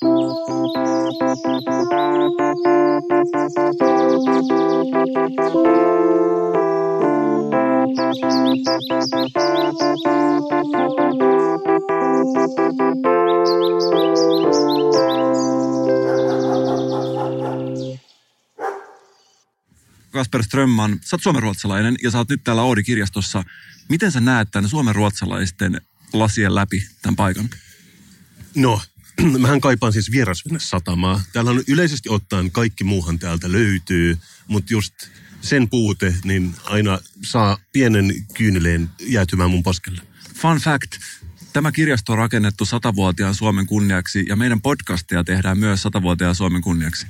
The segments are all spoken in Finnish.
Kasper Strömman, sä oot suomenruotsalainen ja sä oot nyt täällä Oodi-kirjastossa. Miten sä näet tämän suomenruotsalaisten lasien läpi tämän paikan? No, mähän kaipaan siis satamaa. Täällä on yleisesti ottaen kaikki muuhan täältä löytyy, mutta just sen puute, niin aina saa pienen kyyneleen jäätymään mun poskelle. Fun fact, tämä kirjasto on rakennettu satavuotiaan Suomen kunniaksi ja meidän podcastia tehdään myös satavuotiaan Suomen kunniaksi.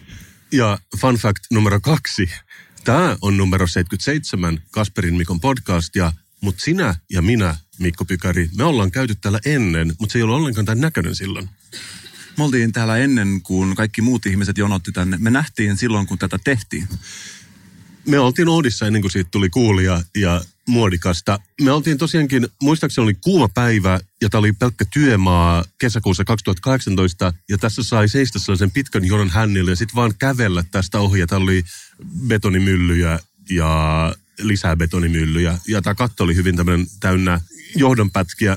Ja fun fact numero kaksi, Tämä on numero 77, Kasperin Mikon podcast, ja, mutta sinä ja minä, Mikko Pykäri, me ollaan käyty täällä ennen, mutta se ei ole ollenkaan tämän näköinen silloin. Me oltiin täällä ennen kuin kaikki muut ihmiset jonotti tänne. Me nähtiin silloin, kun tätä tehtiin. Me oltiin Oodissa ennen kuin siitä tuli kuulia ja muodikasta. Me oltiin tosiaankin, muistaakseni oli kuuma päivä ja tämä oli pelkkä työmaa kesäkuussa 2018 ja tässä sai seistä sellaisen pitkän jonon hännille ja sitten vaan kävellä tästä ohi ja täällä oli betonimyllyjä ja lisää betonimyllyjä ja tämä katto oli hyvin tämmöinen täynnä johdonpätkiä.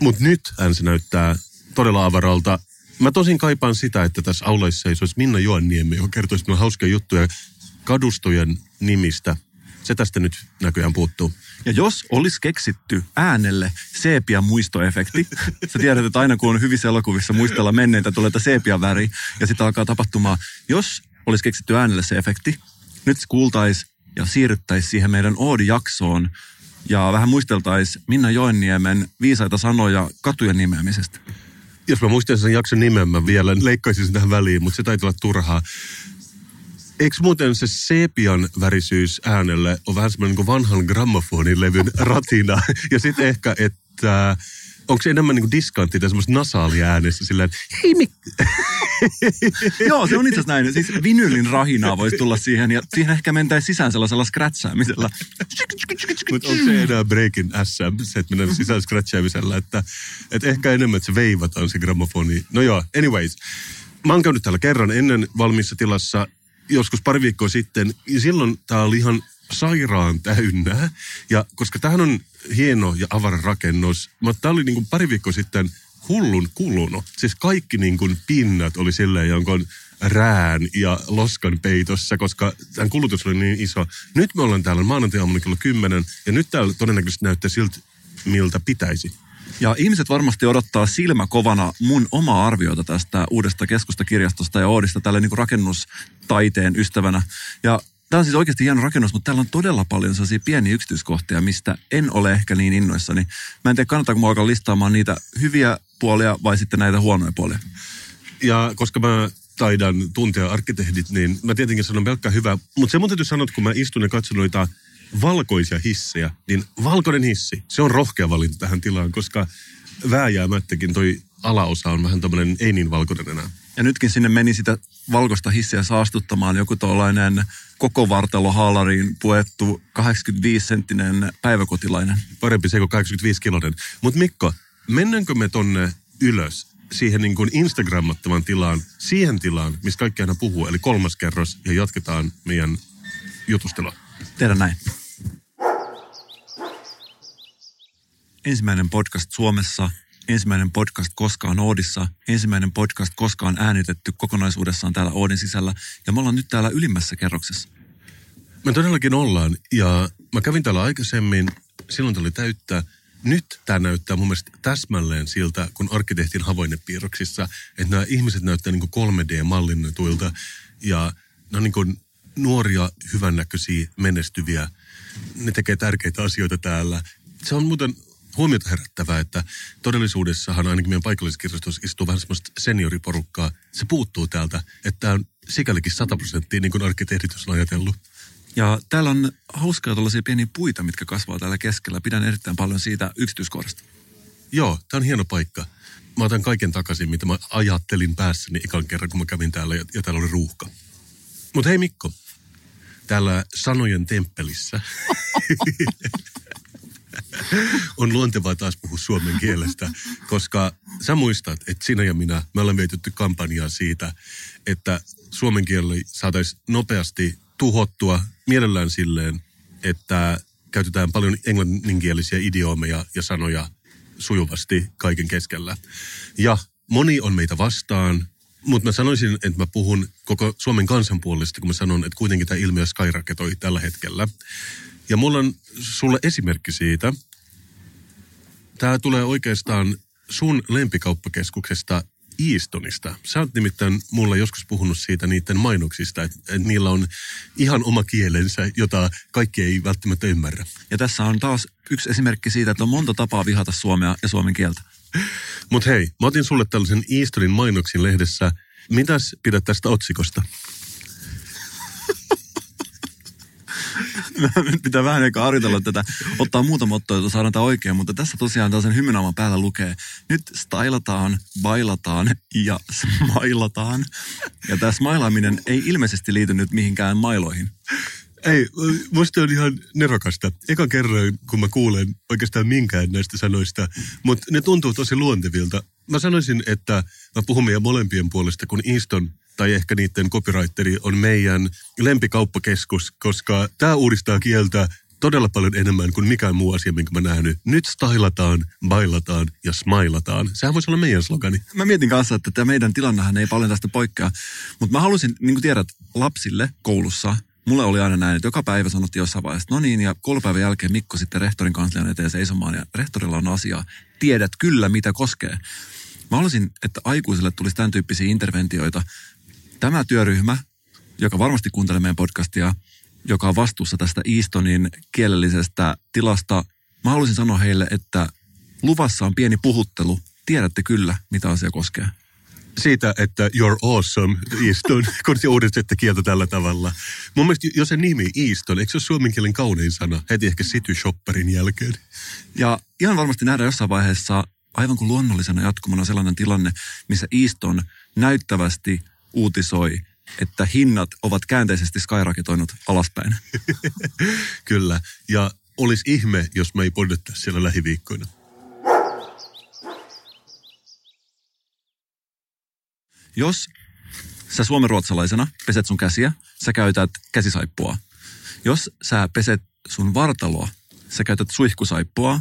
Mutta nyt se näyttää todella avaralta. Mä tosin kaipaan sitä, että tässä aulaissa seisoisi Minna Joanniemi, joka kertoisi minulle hauskoja juttuja kadustojen nimistä – se tästä nyt näköjään puuttuu. Ja jos olisi keksitty äänelle seepia muistoefekti, sä tiedät, että aina kun on hyvissä elokuvissa muistella menneitä, tulee tämä seepia väri ja sitten alkaa tapahtumaan. Jos olisi keksitty äänelle se efekti, nyt kuultaisi ja siirryttäisiin siihen meidän Oodi-jaksoon ja vähän muisteltaisiin Minna Joenniemen viisaita sanoja katujen nimeämisestä. Jos mä muistaisin sen jakson nimen, mä vielä leikkaisin sen tähän väliin, mutta se taitaa olla turhaa. Eikö muuten se sepian värisyys äänelle on vähän semmoinen niin vanhan grammofonilevyn ratina? Ja sitten ehkä, että onko se enemmän niin kuin diskantti tai semmoista nasaalia äänessä sillä että hei Mik... Joo, se on itse asiassa näin. Siis vinylin rahinaa voisi tulla siihen ja siihen ehkä mentäisi sisään sellaisella scratchäämisellä. Mutta onko se enää breakin SM, se, että mennään sisään scratchäämisellä, että, että ehkä enemmän, että se veivataan se grammofoni. No joo, anyways. Mä oon käynyt täällä kerran ennen valmissa tilassa joskus pari viikkoa sitten, ja silloin tämä oli ihan sairaan täynnä. Ja koska tähän on hieno ja avara rakennus, mutta tämä oli niin kuin pari viikkoa sitten hullun kulunut. Siis kaikki niin kuin pinnat oli silleen jonkun rään ja loskan peitossa, koska tämän kulutus oli niin iso. Nyt me ollaan täällä maanantai kello 10 ja nyt täällä todennäköisesti näyttää siltä, miltä pitäisi. Ja ihmiset varmasti odottaa silmä kovana mun omaa arviota tästä uudesta keskustakirjastosta ja Oodista tälle niin rakennustaiteen ystävänä. Ja Tämä on siis oikeasti hieno rakennus, mutta täällä on todella paljon sellaisia pieniä yksityiskohtia, mistä en ole ehkä niin innoissani. Mä en tiedä, kannattaako mua alkaa listaamaan niitä hyviä puolia vai sitten näitä huonoja puolia. Ja koska mä taidan tuntea arkkitehdit, niin mä tietenkin sanon pelkkä hyvä. Mutta se mun täytyy sanoa, että kun mä istun ja katson noita valkoisia hissejä, niin valkoinen hissi, se on rohkea valinta tähän tilaan, koska vääjäämättäkin toi alaosa on vähän tämmöinen ei niin valkoinen enää. Ja nytkin sinne meni sitä valkoista hissiä saastuttamaan joku tuollainen koko vartalo haalariin puettu 85-senttinen päiväkotilainen. Parempi se kuin 85 kilonen. Mutta Mikko, mennäänkö me tonne ylös siihen niin kuin Instagrammattoman tilaan, siihen tilaan, missä kaikki aina puhuu, eli kolmas kerros, ja jatketaan meidän jutustelua. Tehdä näin. Ensimmäinen podcast Suomessa, ensimmäinen podcast koskaan Oodissa, ensimmäinen podcast koskaan äänitetty kokonaisuudessaan täällä Oodin sisällä. Ja me ollaan nyt täällä ylimmässä kerroksessa. Me todellakin ollaan. Ja mä kävin täällä aikaisemmin, silloin tuli täyttää. Nyt tämä näyttää mun mielestä täsmälleen siltä, kun arkkitehtin havoinnepiirroksissa, että nämä ihmiset näyttää niin kuin 3D-mallinnetuilta. Ja ne on niin kuin nuoria, hyvännäköisiä, menestyviä. Ne tekee tärkeitä asioita täällä. Se on muuten huomiota herättävää, että todellisuudessahan ainakin meidän paikalliskirjastossa istuu vähän semmoista senioriporukkaa. Se puuttuu täältä, että tämä on sikälikin 100 prosenttia niin kuin arkkitehdit on ajatellut. Ja täällä on hauskaa tällaisia pieniä puita, mitkä kasvaa täällä keskellä. Pidän erittäin paljon siitä yksityiskohdasta. Joo, tämä on hieno paikka. Mä otan kaiken takaisin, mitä mä ajattelin päässäni ekan kerran, kun mä kävin täällä ja, ja täällä oli ruuhka. Mutta hei Mikko, täällä sanojen temppelissä. on luontevaa taas puhua suomen kielestä, koska sä muistat, että sinä ja minä, me ollaan vietetty kampanjaa siitä, että suomen kieli saataisiin nopeasti tuhottua mielellään silleen, että käytetään paljon englanninkielisiä idioomeja ja sanoja sujuvasti kaiken keskellä. Ja moni on meitä vastaan, mutta mä sanoisin, että mä puhun koko Suomen kansan puolesta, kun mä sanon, että kuitenkin tämä ilmiö skyraketoi tällä hetkellä. Ja mulla on sulle esimerkki siitä. Tämä tulee oikeastaan sun lempikauppakeskuksesta Eastonista. Sä oot nimittäin mulla joskus puhunut siitä niiden mainoksista, että, että niillä on ihan oma kielensä, jota kaikki ei välttämättä ymmärrä. Ja tässä on taas yksi esimerkki siitä, että on monta tapaa vihata suomea ja suomen kieltä. Mutta hei, mä otin sulle tällaisen Eastonin mainoksin lehdessä. Mitäs pidät tästä otsikosta? Nyt pitää vähän aikaa aritella tätä, ottaa muutama otto, että saadaan tämä oikein, mutta tässä tosiaan tällaisen hymynaaman päällä lukee, nyt stylataan, bailataan ja smailataan. Ja tämä smailaaminen ei ilmeisesti liity nyt mihinkään mailoihin. Ei, musta on ihan nerokasta. Eka kerran, kun mä kuulen oikeastaan minkään näistä sanoista, mutta ne tuntuu tosi luontevilta. Mä sanoisin, että mä puhun meidän molempien puolesta, kun Easton tai ehkä niiden copywriteri on meidän lempikauppakeskus, koska tämä uudistaa kieltä todella paljon enemmän kuin mikään muu asia, minkä mä nähnyt. Nyt stylataan, bailataan ja smailataan. Sehän voisi olla meidän slogani. Mä mietin kanssa, että tämä meidän tilannehan ei paljon tästä poikkea, mutta mä halusin, niin kuin tiedät, lapsille koulussa Mulle oli aina näin, että joka päivä sanottiin jossain vaiheessa, no niin, ja koulupäivän jälkeen Mikko sitten rehtorin kanslian eteen seisomaan, ja rehtorilla on asia, tiedät kyllä, mitä koskee. Mä haluaisin, että aikuisille tulisi tämän tyyppisiä interventioita. Tämä työryhmä, joka varmasti kuuntelee meidän podcastia, joka on vastuussa tästä Eastonin kielellisestä tilasta, mä haluaisin sanoa heille, että luvassa on pieni puhuttelu. Tiedätte kyllä, mitä asia koskee siitä, että you're awesome, Easton, kun se uudistettu kieltä tällä tavalla. Mun mielestä jo se nimi Easton, eikö se ole suomen kielen kaunein sana? Heti ehkä City Shopperin jälkeen. Ja ihan varmasti nähdään jossain vaiheessa aivan kuin luonnollisena jatkumana sellainen tilanne, missä Easton näyttävästi uutisoi, että hinnat ovat käänteisesti skyraketoinut alaspäin. Kyllä, ja olisi ihme, jos me ei poddettaisi siellä lähiviikkoina. Jos sä suomenruotsalaisena peset sun käsiä, sä käytät käsisaippua. Jos sä peset sun vartaloa, sä käytät suihkusaippua.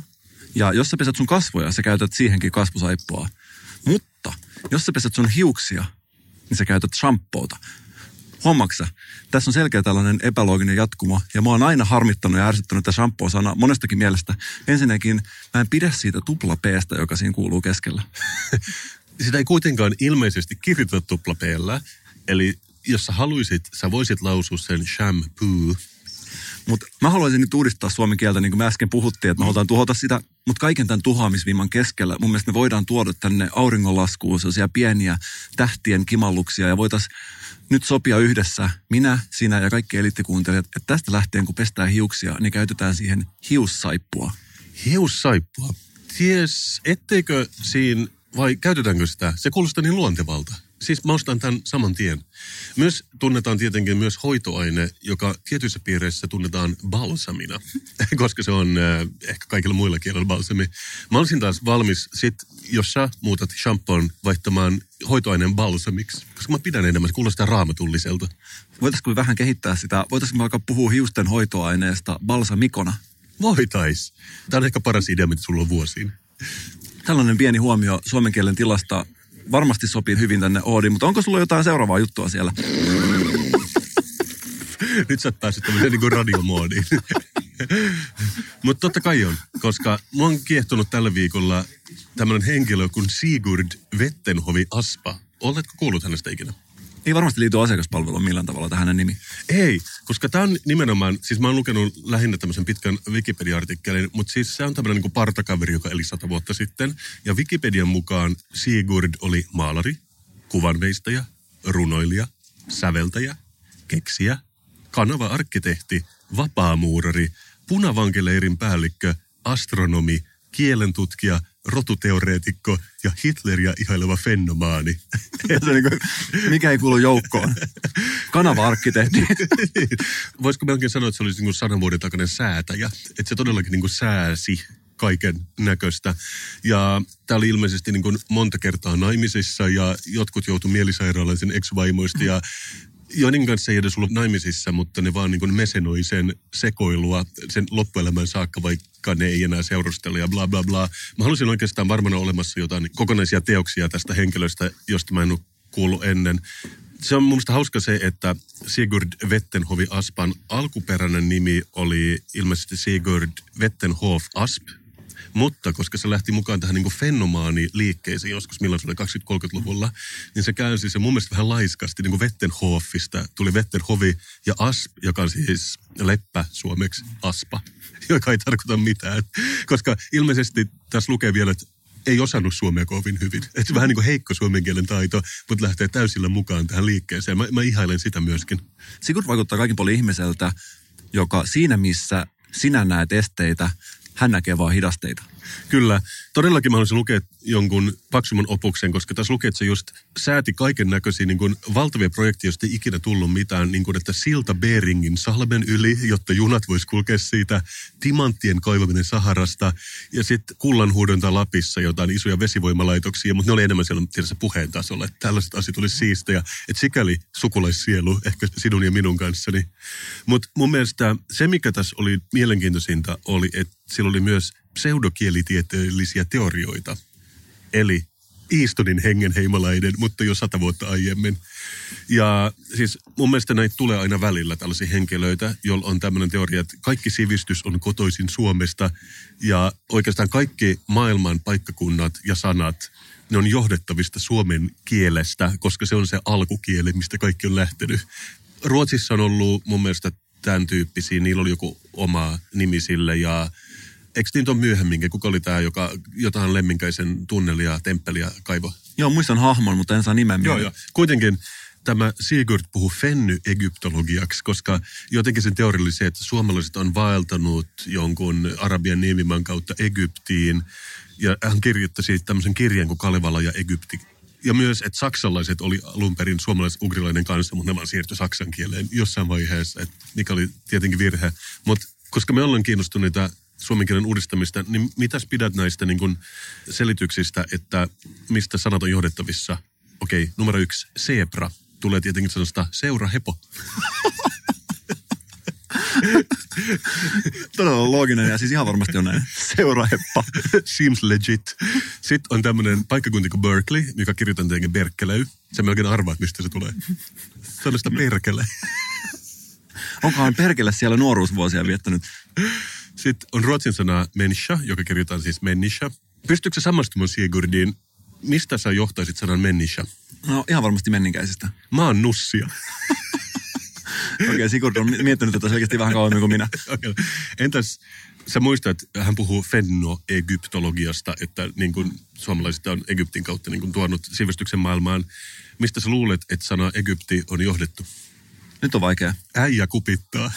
Ja jos sä peset sun kasvoja, sä käytät siihenkin kasvusaippua. Mutta jos sä peset sun hiuksia, niin sä käytät shampoota. Huomaksä, tässä on selkeä tällainen epälooginen jatkumo, ja mä oon aina harmittanut ja ärsyttänyt tätä shampoo-sanaa monestakin mielestä. Ensinnäkin mä en pidä siitä tupla p joka siinä kuuluu keskellä. sitä ei kuitenkaan ilmeisesti kirjoiteta tupla Eli jos sä haluaisit, sä voisit lausua sen shampoo. Mutta mä haluaisin nyt uudistaa suomen kieltä, niin kuin me äsken puhuttiin, että me halutaan tuhota sitä. Mutta kaiken tämän tuhoamisviiman keskellä mun mielestä me voidaan tuoda tänne auringonlaskuun sellaisia pieniä tähtien kimalluksia. Ja voitaisiin nyt sopia yhdessä, minä, sinä ja kaikki elittikuuntelijat, että tästä lähtien kun pestään hiuksia, niin käytetään siihen hiussaippua. Hiussaippua? Ties, etteikö siinä vai käytetäänkö sitä? Se kuulostaa niin luontevalta. Siis mä ostan tämän saman tien. Myös tunnetaan tietenkin myös hoitoaine, joka tietyissä piireissä tunnetaan balsamina, koska se on äh, ehkä kaikilla muilla kielillä balsami. Mä olisin taas valmis sit, jos sä muutat shampoon vaihtamaan hoitoaineen balsamiksi, koska mä pidän enemmän, se kuulostaa raamatulliselta. Voitaisiko vähän kehittää sitä, voitaisiko alkaa puhua hiusten hoitoaineesta balsamikona? Voitais. Tämä on ehkä paras idea, mitä sulla on vuosiin. Tällainen pieni huomio suomen kielen tilasta varmasti sopii hyvin tänne Oodiin, mutta onko sulla jotain seuraavaa juttua siellä? Nyt sä oot päässyt tämmöiseen niin radiomoodiin. mutta totta kai on, koska mä oon kiehtonut tällä viikolla tämmöinen henkilö kuin Sigurd Vettenhovi Aspa. Oletko kuullut hänestä ikinä? Ei varmasti liity asiakaspalveluun millään tavalla tähän nimi. Ei, koska tämä on nimenomaan, siis mä oon lukenut lähinnä tämmöisen pitkän Wikipedia-artikkelin, mutta siis se on tämmöinen niin partakaveri, joka eli sata vuotta sitten. Ja Wikipedian mukaan Sigurd oli maalari, kuvanveistäjä, runoilija, säveltäjä, keksiä, kanava-arkkitehti, vapaamuurari, punavankeileirin päällikkö, astronomi, kielentutkija, rotuteoreetikko ja Hitleriä ihaileva fenomaani. se niin kuin, mikä ei kuulu joukkoon. Kanava-arkkitehti. Voisiko melkein sanoa, että se olisi niin sanavuoden takainen säätäjä? Että se todellakin niin sääsi kaiken näköistä. Ja tämä oli ilmeisesti niin monta kertaa naimisissa ja jotkut joutu mielisairaalaan sen ex-vaimoista ja joiden kanssa ei edes ollut naimisissa, mutta ne vaan niin mesenoi sen sekoilua sen loppuelämän saakka, vaikka ne ei enää seurustele ja bla bla bla. Mä halusin oikeastaan varmana olemassa jotain kokonaisia teoksia tästä henkilöstä, josta mä en ole kuullut ennen. Se on mun hauska se, että Sigurd Wettenhovi Aspan alkuperäinen nimi oli ilmeisesti Sigurd Wettenhof Asp, mutta koska se lähti mukaan tähän niin fenomaani-liikkeeseen joskus, milloin se oli 20-30-luvulla, niin se käänsi se mun mielestä vähän laiskasti niin kuin Wettenhofista. Tuli Wettenhovi ja Asp, joka on siis leppä suomeksi Aspa, joka ei tarkoita mitään. Koska ilmeisesti tässä lukee vielä, että ei osannut suomea kovin hyvin. Että vähän niin kuin heikko suomen kielen taito, mutta lähtee täysillä mukaan tähän liikkeeseen. Mä, mä ihailen sitä myöskin. Sigurd vaikuttaa kaikin puolin ihmiseltä, joka siinä missä sinä näet esteitä, hän näkee vaan hidasteita. Kyllä. Todellakin mä haluaisin lukea jonkun paksumman opuksen, koska tässä lukee, että se just sääti kaiken näköisiä niin valtavia projekteja, joista ei ikinä tullut mitään, niin kuin että silta Beringin salmen yli, jotta junat vois kulkea siitä, timanttien kaivaminen Saharasta ja sitten kullanhuudonta Lapissa, jotain isoja vesivoimalaitoksia, mutta ne oli enemmän siellä tietysti puheen tasolla, että tällaiset asiat oli siistejä, että sikäli sukulaissielu ehkä sinun ja minun kanssani. Mutta mun mielestä se, mikä tässä oli mielenkiintoisinta, oli, että sillä oli myös pseudokielitieteellisiä teorioita. Eli Eastonin hengenheimalainen, mutta jo sata vuotta aiemmin. Ja siis mun mielestä näitä tulee aina välillä tällaisia henkilöitä, joilla on tämmöinen teoria, että kaikki sivistys on kotoisin Suomesta ja oikeastaan kaikki maailman paikkakunnat ja sanat, ne on johdettavista suomen kielestä, koska se on se alkukieli, mistä kaikki on lähtenyt. Ruotsissa on ollut mun mielestä tämän tyyppisiä, niillä oli joku oma nimi sille ja Eikö niin on myöhemminkin? Kuka oli tämä, joka jotain lemminkäisen tunnelia, temppeliä kaivo? Joo, muistan hahmon, mutta en saa nimen Joo, joo. Kuitenkin tämä Sigurd puhuu fenny-egyptologiaksi, koska jotenkin sen teoria oli se, että suomalaiset on vaeltanut jonkun Arabian niemimaan kautta Egyptiin. Ja hän kirjoitti siitä tämmöisen kirjan kuin Kalevala ja Egypti. Ja myös, että saksalaiset oli alun perin suomalais-ugrilainen kanssa, mutta ne vaan siirtyi saksan kieleen jossain vaiheessa, että mikä oli tietenkin virhe. Mutta koska me ollaan kiinnostuneita suomen kielen uudistamista, niin mitäs pidät näistä niin kuin selityksistä, että mistä sanat on johdettavissa? Okei, numero yksi, zebra. Tulee tietenkin sanosta seurahepo. Todella looginen ja siis ihan varmasti on näin. Seuraheppa. Seems legit. Sitten on tämmöinen paikkakunta kuin Berkeley, joka kirjoitan tietenkin Berkeley. Se melkein arvaat, mistä se tulee. Sellaista perkele. Onkohan perkele siellä nuoruusvuosia viettänyt? Sitten on ruotsin sana mensha, joka kirjoitetaan siis mennisha. Pystyykö se samastumaan Sigurdiin? Mistä sä johtaisit sanan mennisha? No ihan varmasti menninkäisestä. Mä oon nussia. Okei, okay, Sigurd on miettinyt tätä selkeästi vähän kauemmin kuin minä. okay. Entäs sä muistat, hän puhuu fenno-egyptologiasta, että niin kuin suomalaiset on Egyptin kautta niin kuin tuonut sivistyksen maailmaan. Mistä sä luulet, että sana Egypti on johdettu? Nyt on vaikea. Äijä kupittaa.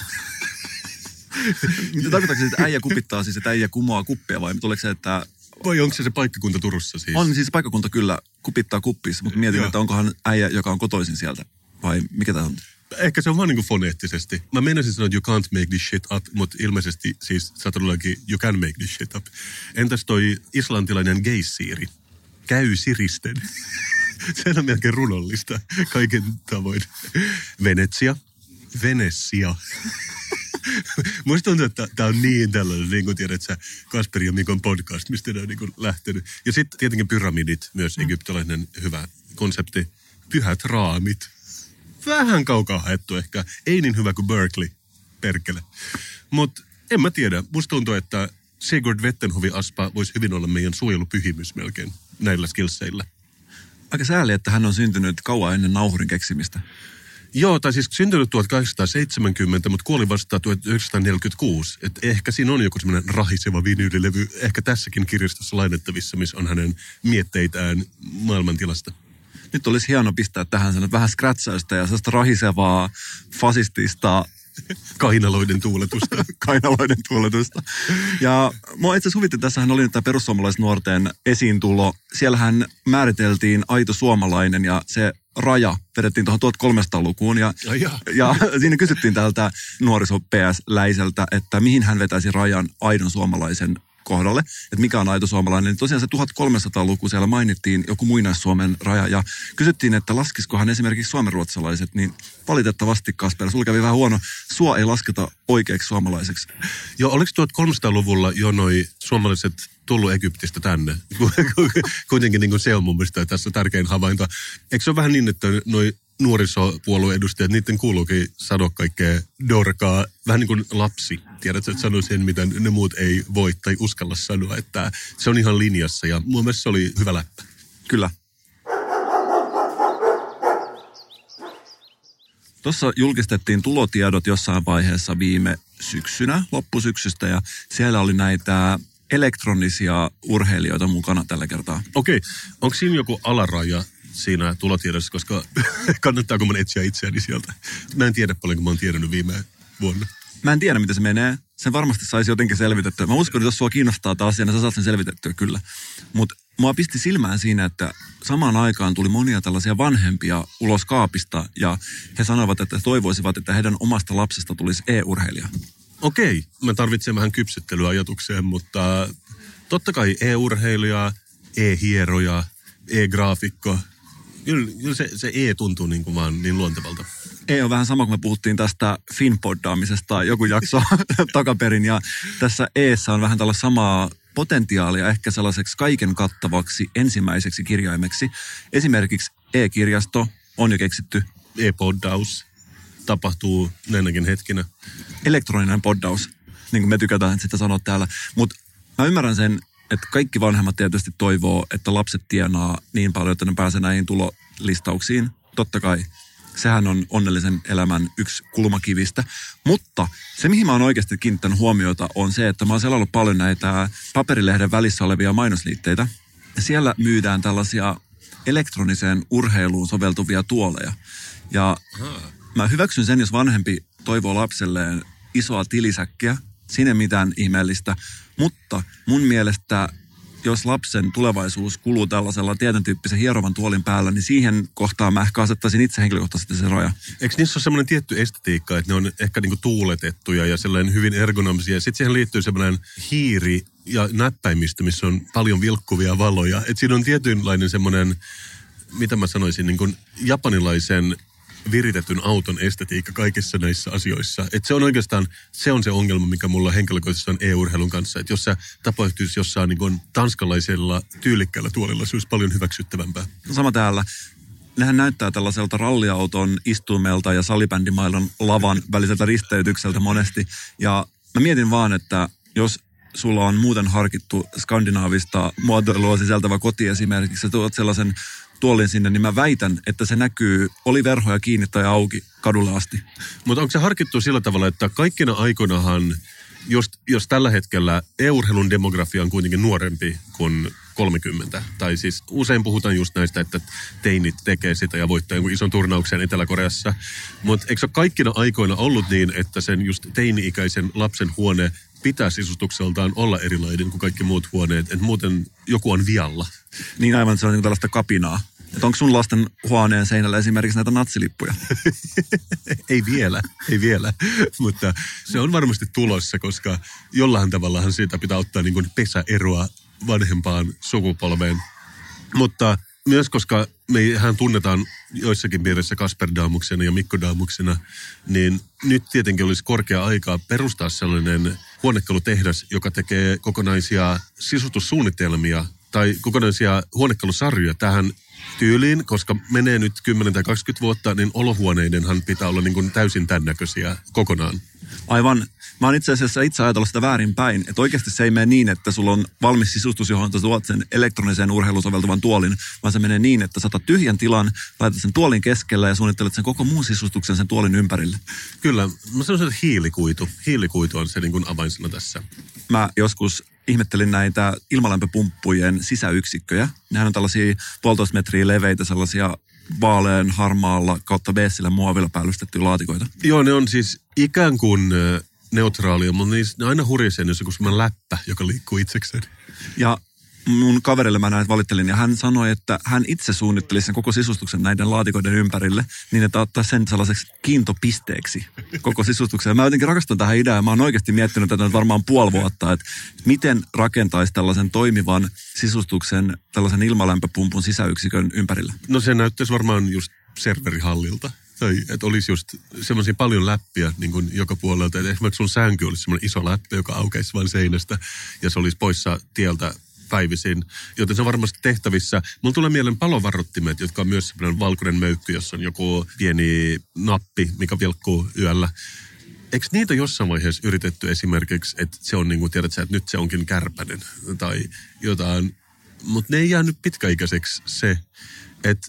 Mitä tarkoitatko että äijä kupittaa siis, että äijä kumoaa kuppia vai tuleeko se, että... Vai onko se se paikkakunta Turussa siis? On siis paikkakunta kyllä kupittaa kuppissa, mutta mietin, Joo. että onkohan äijä, joka on kotoisin sieltä vai mikä tämä on? Ehkä se on vaan niin kuin foneettisesti. Mä menisin sanoa, että you can't make this shit up, mutta ilmeisesti siis sä todellakin you can make this shit up. Entäs toi islantilainen geissiiri? Käy siristen. se on melkein runollista kaiken tavoin. Venetsia. Venesia. Musta tuntuu, että tämä on niin tällainen, niin kuin tiedät sä, Kasperi ja Mikon podcast, mistä ne on niin kuin lähtenyt. Ja sitten tietenkin pyramidit, myös mm. egyptiläinen hyvä konsepti. Pyhät raamit. Vähän kaukaa haettu ehkä. Ei niin hyvä kuin Berkeley, perkele. Mutta en mä tiedä. Musta tuntuu, että Sigurd Wettenhovi Aspa voisi hyvin olla meidän suojelupyhimys melkein näillä skillseillä. Aika sääli, että hän on syntynyt kauan ennen nauhurin keksimistä. Joo, tai siis syntynyt 1870, mutta kuoli vasta 1946. Et ehkä siinä on joku semmoinen rahiseva vinyylilevy, ehkä tässäkin kirjastossa lainettavissa, missä on hänen mietteitään maailmantilasta. Nyt olisi hieno pistää tähän vähän scratchausta ja sellaista rahisevaa, fasistista Kainaloiden tuuletusta. Kainaloiden tuuletusta. Ja mua itse asiassa huvitti, tässähän oli tämä perussuomalaisnuorten esiintulo. Siellähän määriteltiin aito suomalainen ja se raja vedettiin tuohon 1300-lukuun. Ja, ja, ja. ja siinä kysyttiin tältä nuoriso PS-läiseltä, että mihin hän vetäisi rajan aidon suomalaisen kohdalle, että mikä on aito suomalainen, niin tosiaan se 1300-luku siellä mainittiin joku muinais-Suomen raja ja kysyttiin, että laskiskohan esimerkiksi suomenruotsalaiset, niin valitettavasti Kasper, sulla kävi vähän huono, sua ei lasketa oikeaksi suomalaiseksi. Joo, oliko 1300-luvulla jo noi suomalaiset tullut Egyptistä tänne? Kuitenkin niin kuin se on mun mielestä tässä tärkein havainto. Eikö se ole vähän niin, että noi nuorisopuolueen edustajat, niiden kuuluukin sanoa kaikkea dorkaa, vähän niin kuin lapsi. Tiedätkö, että sanoo sen, mitä ne muut ei voi tai uskalla sanoa, että se on ihan linjassa ja mun mielestä se oli hyvä läppä. Kyllä. Tuossa julkistettiin tulotiedot jossain vaiheessa viime syksynä, loppusyksystä, ja siellä oli näitä elektronisia urheilijoita mukana tällä kertaa. Okei, onko siinä joku alaraja siinä tulotiedossa, koska kannattaako mun etsiä itseäni sieltä? Mä en tiedä paljonko mä oon tiedänyt viime vuonna. Mä en tiedä, miten se menee. Sen varmasti saisi jotenkin selvitettyä. Mä uskon, että jos sua kiinnostaa taas asia, niin sä saat sen selvitettyä kyllä. Mutta mua pisti silmään siinä, että samaan aikaan tuli monia tällaisia vanhempia ulos kaapista ja he sanoivat, että he toivoisivat, että heidän omasta lapsesta tulisi e-urheilija. Okei, mä tarvitsen vähän kypsyttelyä ajatukseen, mutta totta kai e-urheilija, e-hieroja, e-graafikko, kyllä, kyllä se, se E tuntuu niin kuin vaan niin luontevalta. E on vähän sama kuin me puhuttiin tästä finpoddaamisesta joku jakso takaperin ja tässä Eessä on vähän tällä samaa potentiaalia ehkä sellaiseksi kaiken kattavaksi ensimmäiseksi kirjaimeksi. Esimerkiksi e-kirjasto on jo keksitty. E-poddaus tapahtuu näinäkin hetkinä. Elektroninen poddaus, niin kuin me tykätään sitä sanoa täällä. Mutta mä ymmärrän sen, että kaikki vanhemmat tietysti toivoo, että lapset tienaa niin paljon, että ne pääsee näihin tulolistauksiin. Totta kai. Sehän on onnellisen elämän yksi kulmakivistä. Mutta se, mihin mä oon oikeasti kiinnittänyt huomiota, on se, että mä oon selannut paljon näitä paperilehden välissä olevia mainosliitteitä. Siellä myydään tällaisia elektroniseen urheiluun soveltuvia tuoleja. Ja mä hyväksyn sen, jos vanhempi toivoo lapselleen isoa tilisäkkiä. Siinä ei mitään ihmeellistä. Mutta mun mielestä jos lapsen tulevaisuus kuluu tällaisella tietyn tyyppisen hierovan tuolin päällä, niin siihen kohtaan mä ehkä asettaisin itse henkilökohtaisesti se raja. Eikö niissä ole semmoinen tietty estetiikka, että ne on ehkä niinku tuuletettuja ja sellainen hyvin ergonomisia. Sitten siihen liittyy semmoinen hiiri ja näppäimistö, missä on paljon vilkkuvia valoja. Että siinä on tietynlainen semmoinen, mitä mä sanoisin, niin kuin japanilaisen viritetyn auton estetiikka kaikissa näissä asioissa. Et se on oikeastaan, se on se ongelma, mikä mulla henkilökohtaisesti on e-urheilun kanssa. Että jos se tapahtuisi jossain niin kuin tanskalaisella tyylikkäällä tuolilla, se olisi paljon hyväksyttävämpää. Sama täällä. Nehän näyttää tällaiselta ralliauton istuimelta ja salibändimailan lavan väliseltä risteytykseltä monesti. Ja mä mietin vaan, että jos sulla on muuten harkittu skandinaavista muotoilua sisältävä koti esimerkiksi, sä tuot sellaisen tuolin sinne, niin mä väitän, että se näkyy, oli verhoja kiinni tai auki kadulle asti. Mutta onko se harkittu sillä tavalla, että kaikkina aikoinahan, jos, jos tällä hetkellä e-urheilun demografia on kuitenkin nuorempi kuin 30, tai siis usein puhutaan just näistä, että teinit tekee sitä ja voittaa jonkun ison turnauksen Etelä-Koreassa, mutta eikö se ole kaikkina aikoina ollut niin, että sen just teini-ikäisen lapsen huone pitää sisustukseltaan olla erilainen kuin kaikki muut huoneet, että muuten joku on vialla. Niin aivan, se on niin tällaista kapinaa. Että onko sun lasten huoneen seinällä esimerkiksi näitä natsilippuja? ei vielä, ei vielä. Mutta se on varmasti tulossa, koska jollain tavallahan siitä pitää ottaa niin pesäeroa vanhempaan sukupolveen. Mutta myös koska mehän tunnetaan joissakin piirissä Kasper Daamuksena ja Mikko Daamuksena, niin nyt tietenkin olisi korkea aika perustaa sellainen huonekalutehdas, joka tekee kokonaisia sisustussuunnitelmia tai kokonaisia huonekalusarjoja tähän tyyliin, koska menee nyt 10 tai 20 vuotta, niin olohuoneidenhan pitää olla niin kuin täysin tämän näköisiä kokonaan. Aivan. Mä oon itse asiassa itse ajatellut sitä väärinpäin, että oikeasti se ei mene niin, että sulla on valmis sisustus, johon sä tuot sen elektroniseen urheiluun soveltuvan tuolin, vaan se menee niin, että sä otat tyhjän tilan, laitat sen tuolin keskellä ja suunnittelet sen koko muun sisustuksen sen tuolin ympärille. Kyllä, mä sanoisin, että hiilikuitu. Hiilikuitu on se niin kuin avainsana tässä. Mä joskus ihmettelin näitä ilmalämpöpumppujen sisäyksikköjä. Nehän on tällaisia puolitoista metriä leveitä sellaisia vaalean harmaalla kautta beessillä muovilla päällystettyjä laatikoita. Joo, ne on siis ikään kuin neutraalia, mutta ne aina hurisee, jos semmoinen läppä, joka liikkuu itsekseen. Ja mun kaverille mä näin valittelin ja hän sanoi, että hän itse suunnitteli sen koko sisustuksen näiden laatikoiden ympärille niin, että ottaa sen sellaiseksi kiintopisteeksi koko sisustuksen. Ja mä jotenkin rakastan tähän ideaan. Mä oon oikeasti miettinyt tätä nyt varmaan puoli vuotta, että miten rakentaisi tällaisen toimivan sisustuksen tällaisen ilmalämpöpumpun sisäyksikön ympärille. No se näyttäisi varmaan just serverihallilta. Tai että olisi just semmoisia paljon läppiä niin kuin joka puolelta. Että esimerkiksi sun sänky olisi semmoinen iso läppä, joka aukeisi vain seinästä ja se olisi poissa tieltä päivisin, joten se on varmasti tehtävissä. Mulla tulee mieleen palovarottimet, jotka on myös semmoinen valkoinen möykky, jossa on joku pieni nappi, mikä vilkkuu yöllä. Eikö niitä jossain vaiheessa yritetty esimerkiksi, että se on niin kuin, tiedät sä, että nyt se onkin kärpänen tai jotain, mutta ne ei jäänyt pitkäikäiseksi se, että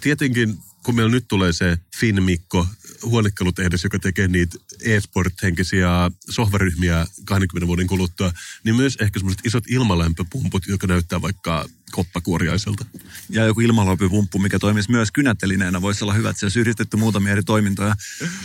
tietenkin kun meillä nyt tulee se Finmikko, huonekalutehdas, joka tekee niitä e-sport-henkisiä sohvaryhmiä 20 vuoden kuluttua, niin myös ehkä semmoiset isot ilmalämpöpumput, jotka näyttää vaikka koppakuoriaiselta. Ja joku ilmalämpöpumppu, mikä toimisi myös kynättelineenä, voisi olla hyvä, että se olisi yhdistetty muutamia eri toimintoja.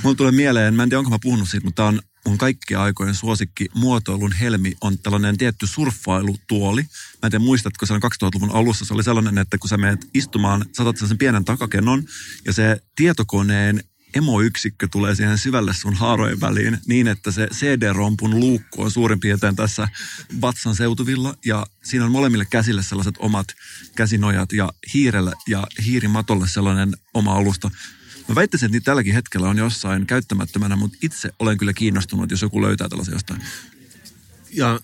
Mulla tulee mieleen, mä en tiedä onko mä puhunut siitä, mutta tämä on mun kaikkien aikojen suosikki muotoilun helmi on tällainen tietty surffailutuoli. Mä en tiedä, muistatko, se on 2000-luvun alussa, se oli sellainen, että kun sä menet istumaan, saatat sen pienen takakennon ja se tietokoneen emoyksikkö tulee siihen syvälle sun haarojen väliin niin, että se CD-rompun luukku on suurin piirtein tässä vatsan seutuvilla ja siinä on molemmille käsille sellaiset omat käsinojat ja hiirelle ja hiirimatolle sellainen oma alusta. Mä väittäisin, että niitä tälläkin hetkellä on jossain käyttämättömänä, mutta itse olen kyllä kiinnostunut, jos joku löytää tällaisia jostain. Ja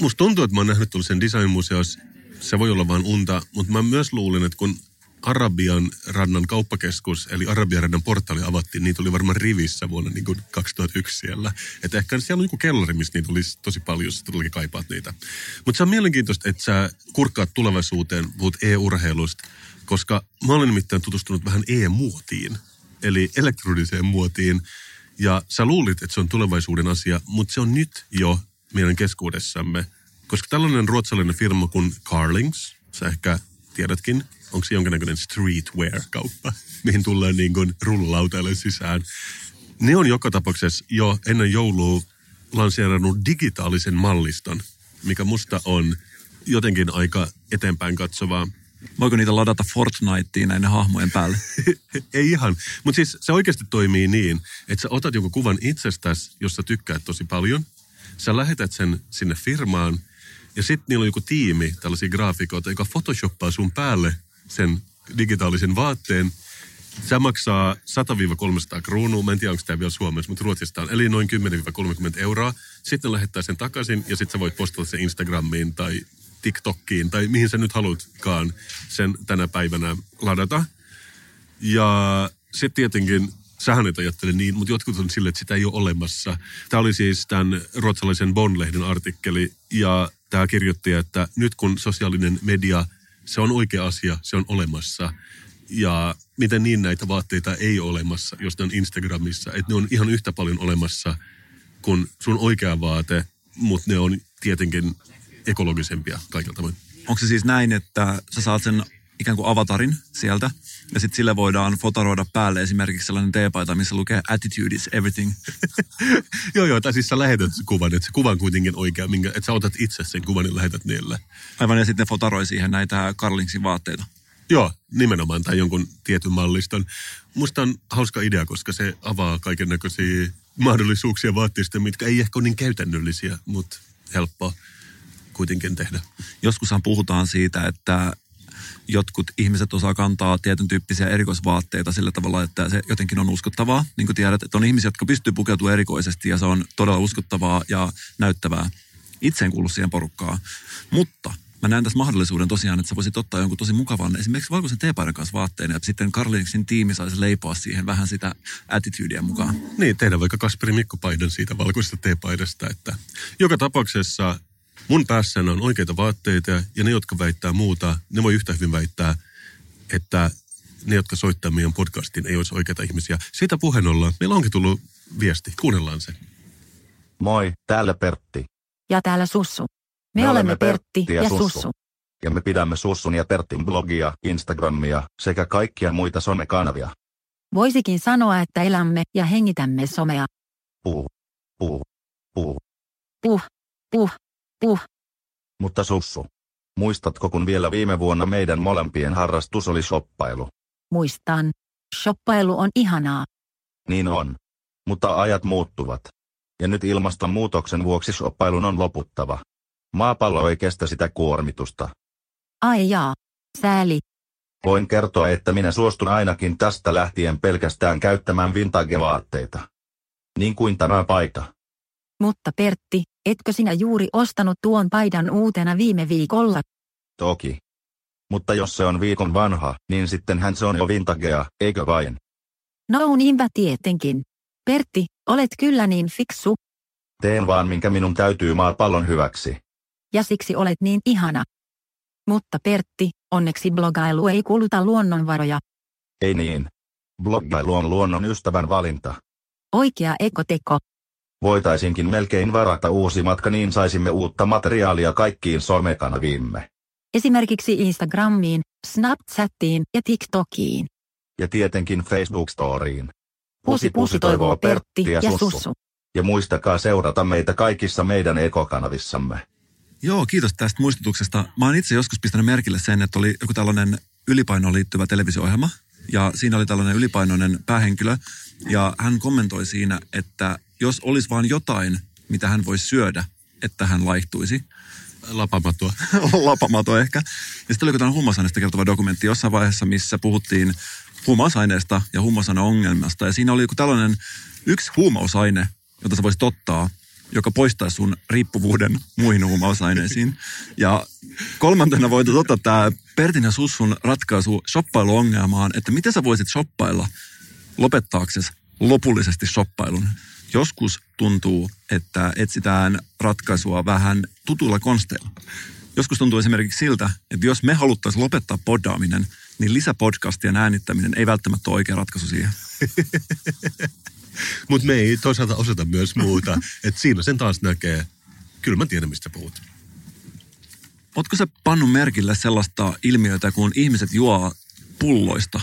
musta tuntuu, että mä oon nähnyt sen designmuseossa. Se voi olla vain unta, mutta mä myös luulin, että kun Arabian rannan kauppakeskus, eli Arabian rannan portaali avattiin, niitä oli varmaan rivissä vuonna niin kuin 2001 siellä. Että ehkä siellä on joku kellari, missä niitä olisi tosi paljon, jos todellakin kaipaat niitä. Mutta se on mielenkiintoista, että sä kurkkaat tulevaisuuteen, puhut e-urheilusta, koska mä olen nimittäin tutustunut vähän e-muotiin, eli elektroniseen muotiin. Ja sä luulit, että se on tulevaisuuden asia, mutta se on nyt jo meidän keskuudessamme. Koska tällainen ruotsalainen firma kuin Carlings, sä ehkä tiedätkin, onko se jonkinnäköinen streetwear-kauppa, mihin tulee niin kuin rullalautaille sisään. Ne on joka tapauksessa jo ennen joulua lanseerannut digitaalisen malliston, mikä musta on jotenkin aika eteenpäin katsovaa. Voiko niitä ladata Fortniteen näiden hahmojen päälle? Ei ihan. Mutta siis se oikeasti toimii niin, että sä otat joku kuvan itsestäsi, jossa tykkäät tosi paljon. Sä lähetät sen sinne firmaan ja sitten niillä on joku tiimi, tällaisia graafikoita, joka photoshoppaa sun päälle sen digitaalisen vaatteen. Se maksaa 100-300 kruunua. Mä en tiedä, onko tämä vielä Suomessa, mutta Ruotsista on. Eli noin 10-30 euroa. Sitten lähettää sen takaisin ja sitten sä voit postata sen Instagramiin tai TikTokkiin tai mihin sä nyt haluatkaan sen tänä päivänä ladata. Ja sitten tietenkin sähän et ajattele niin, mutta jotkut on sille, että sitä ei ole olemassa. Tämä oli siis tämän ruotsalaisen Bon-lehden artikkeli ja tämä kirjoitti, että nyt kun sosiaalinen media, se on oikea asia, se on olemassa. Ja miten niin näitä vaatteita ei ole olemassa, jos ne on Instagramissa, että ne on ihan yhtä paljon olemassa kuin sun oikea vaate, mutta ne on tietenkin ekologisempia kaikilta tavoin. Onko se siis näin, että sä saat sen ikään kuin avatarin sieltä, ja sitten sille voidaan fotaroida päälle esimerkiksi sellainen teepaita, missä lukee attitude is everything. joo, joo, tai siis sä lähetät kuvan, että se kuvan kuitenkin oikea, minkä, että sä otat itse sen kuvan ja lähetät niille. Aivan, ja sitten fotaroi siihen näitä Carlingsin vaatteita. Joo, nimenomaan, tai jonkun tietyn malliston. Musta on hauska idea, koska se avaa kaiken näköisiä mahdollisuuksia vaatteista, mitkä ei ehkä ole niin käytännöllisiä, mutta helppoa kuitenkin tehdä. Joskushan puhutaan siitä, että jotkut ihmiset osaa kantaa tietyn tyyppisiä erikoisvaatteita sillä tavalla, että se jotenkin on uskottavaa. Niin kuin tiedät, että on ihmisiä, jotka pystyy pukeutumaan erikoisesti ja se on todella uskottavaa ja näyttävää. Itse en kuulu siihen porukkaan. Mutta mä näen tässä mahdollisuuden tosiaan, että sä voisit ottaa jonkun tosi mukavan, esimerkiksi valkoisen teepaidan kanssa vaatteen, ja sitten Karlinksin tiimi saisi leipoa siihen vähän sitä attitudea mukaan. Niin, tehdä vaikka Kasperi Mikko paidan siitä valkoisesta teepaidasta, että joka tapauksessa Mun päässä on oikeita vaatteita ja ne, jotka väittää muuta, ne voi yhtä hyvin väittää, että ne, jotka soittaa meidän podcastin, ei olisi oikeita ihmisiä. Siitä puheen ollaan. Meillä onkin tullut viesti. Kuunnellaan se. Moi, täällä Pertti. Ja täällä Sussu. Me, me olemme Pertti, Pertti ja, ja Sussu. Sussu. Ja me pidämme Sussun ja Pertin blogia, Instagramia sekä kaikkia muita somekanavia. Voisikin sanoa, että elämme ja hengitämme somea. Puh. Puh. Puh. Puh. Puh. Puh. Mutta Sussu. Muistatko kun vielä viime vuonna meidän molempien harrastus oli shoppailu? Muistan. Shoppailu on ihanaa. Niin on. Mutta ajat muuttuvat. Ja nyt ilmastonmuutoksen vuoksi shoppailun on loputtava. Maapallo ei kestä sitä kuormitusta. Ai jaa. Sääli. Voin kertoa, että minä suostun ainakin tästä lähtien pelkästään käyttämään vintage-vaatteita. Niin kuin tämä paita. Mutta Pertti, etkö sinä juuri ostanut tuon paidan uutena viime viikolla? Toki. Mutta jos se on viikon vanha, niin sittenhän se on jo vintagea, eikö vain? No niinpä tietenkin. Pertti, olet kyllä niin fiksu, Teen vaan minkä minun täytyy maapallon hyväksi. ja siksi olet niin ihana. Mutta Pertti, onneksi blogailu ei kuluta luonnonvaroja. Ei niin. Bloggailu on luonnon ystävän valinta. Oikea ekoteko. Voitaisinkin melkein varata uusi matka niin saisimme uutta materiaalia kaikkiin somekanaviimme. Esimerkiksi Instagramiin, Snapchattiin ja TikTokiin. Ja tietenkin Facebook-storiin. Pusi pusi toivoo Pertti ja Sussu. Ja muistakaa seurata meitä kaikissa meidän ekokanavissamme. Joo, kiitos tästä muistutuksesta. Mä oon itse joskus pistänyt merkille sen, että oli joku tällainen ylipainoon liittyvä televisio-ohjelma. Ja siinä oli tällainen ylipainoinen päähenkilö. Ja hän kommentoi siinä, että jos olisi vaan jotain, mitä hän voisi syödä, että hän laihtuisi. Lapamatua. Lapamato ehkä. Ja sitten oli joku tällainen huumausaineesta kertova dokumentti jossain vaiheessa, missä puhuttiin huumausaineesta ja huumausaineongelmasta. Ja siinä oli joku tällainen yksi huumausaine, jota sä voisit ottaa, joka poistaa sun riippuvuuden muihin huumausaineisiin. Ja kolmantena voit ottaa tämä Pertin ja Sussun ratkaisu shoppailuongelmaan, että miten sä voisit shoppailla lopettaaksesi lopullisesti shoppailun. Joskus tuntuu, että etsitään ratkaisua vähän tutuilla konsteilla. Joskus tuntuu esimerkiksi siltä, että jos me haluttaisiin lopettaa podaaminen, niin lisäpodcastien äänittäminen ei välttämättä ole oikea ratkaisu siihen. Mutta me ei toisaalta osata myös muuta. että siinä sen taas näkee. Kyllä mä tiedän, mistä puhut. Ootko sä pannut merkille sellaista ilmiötä, kun ihmiset juo pulloista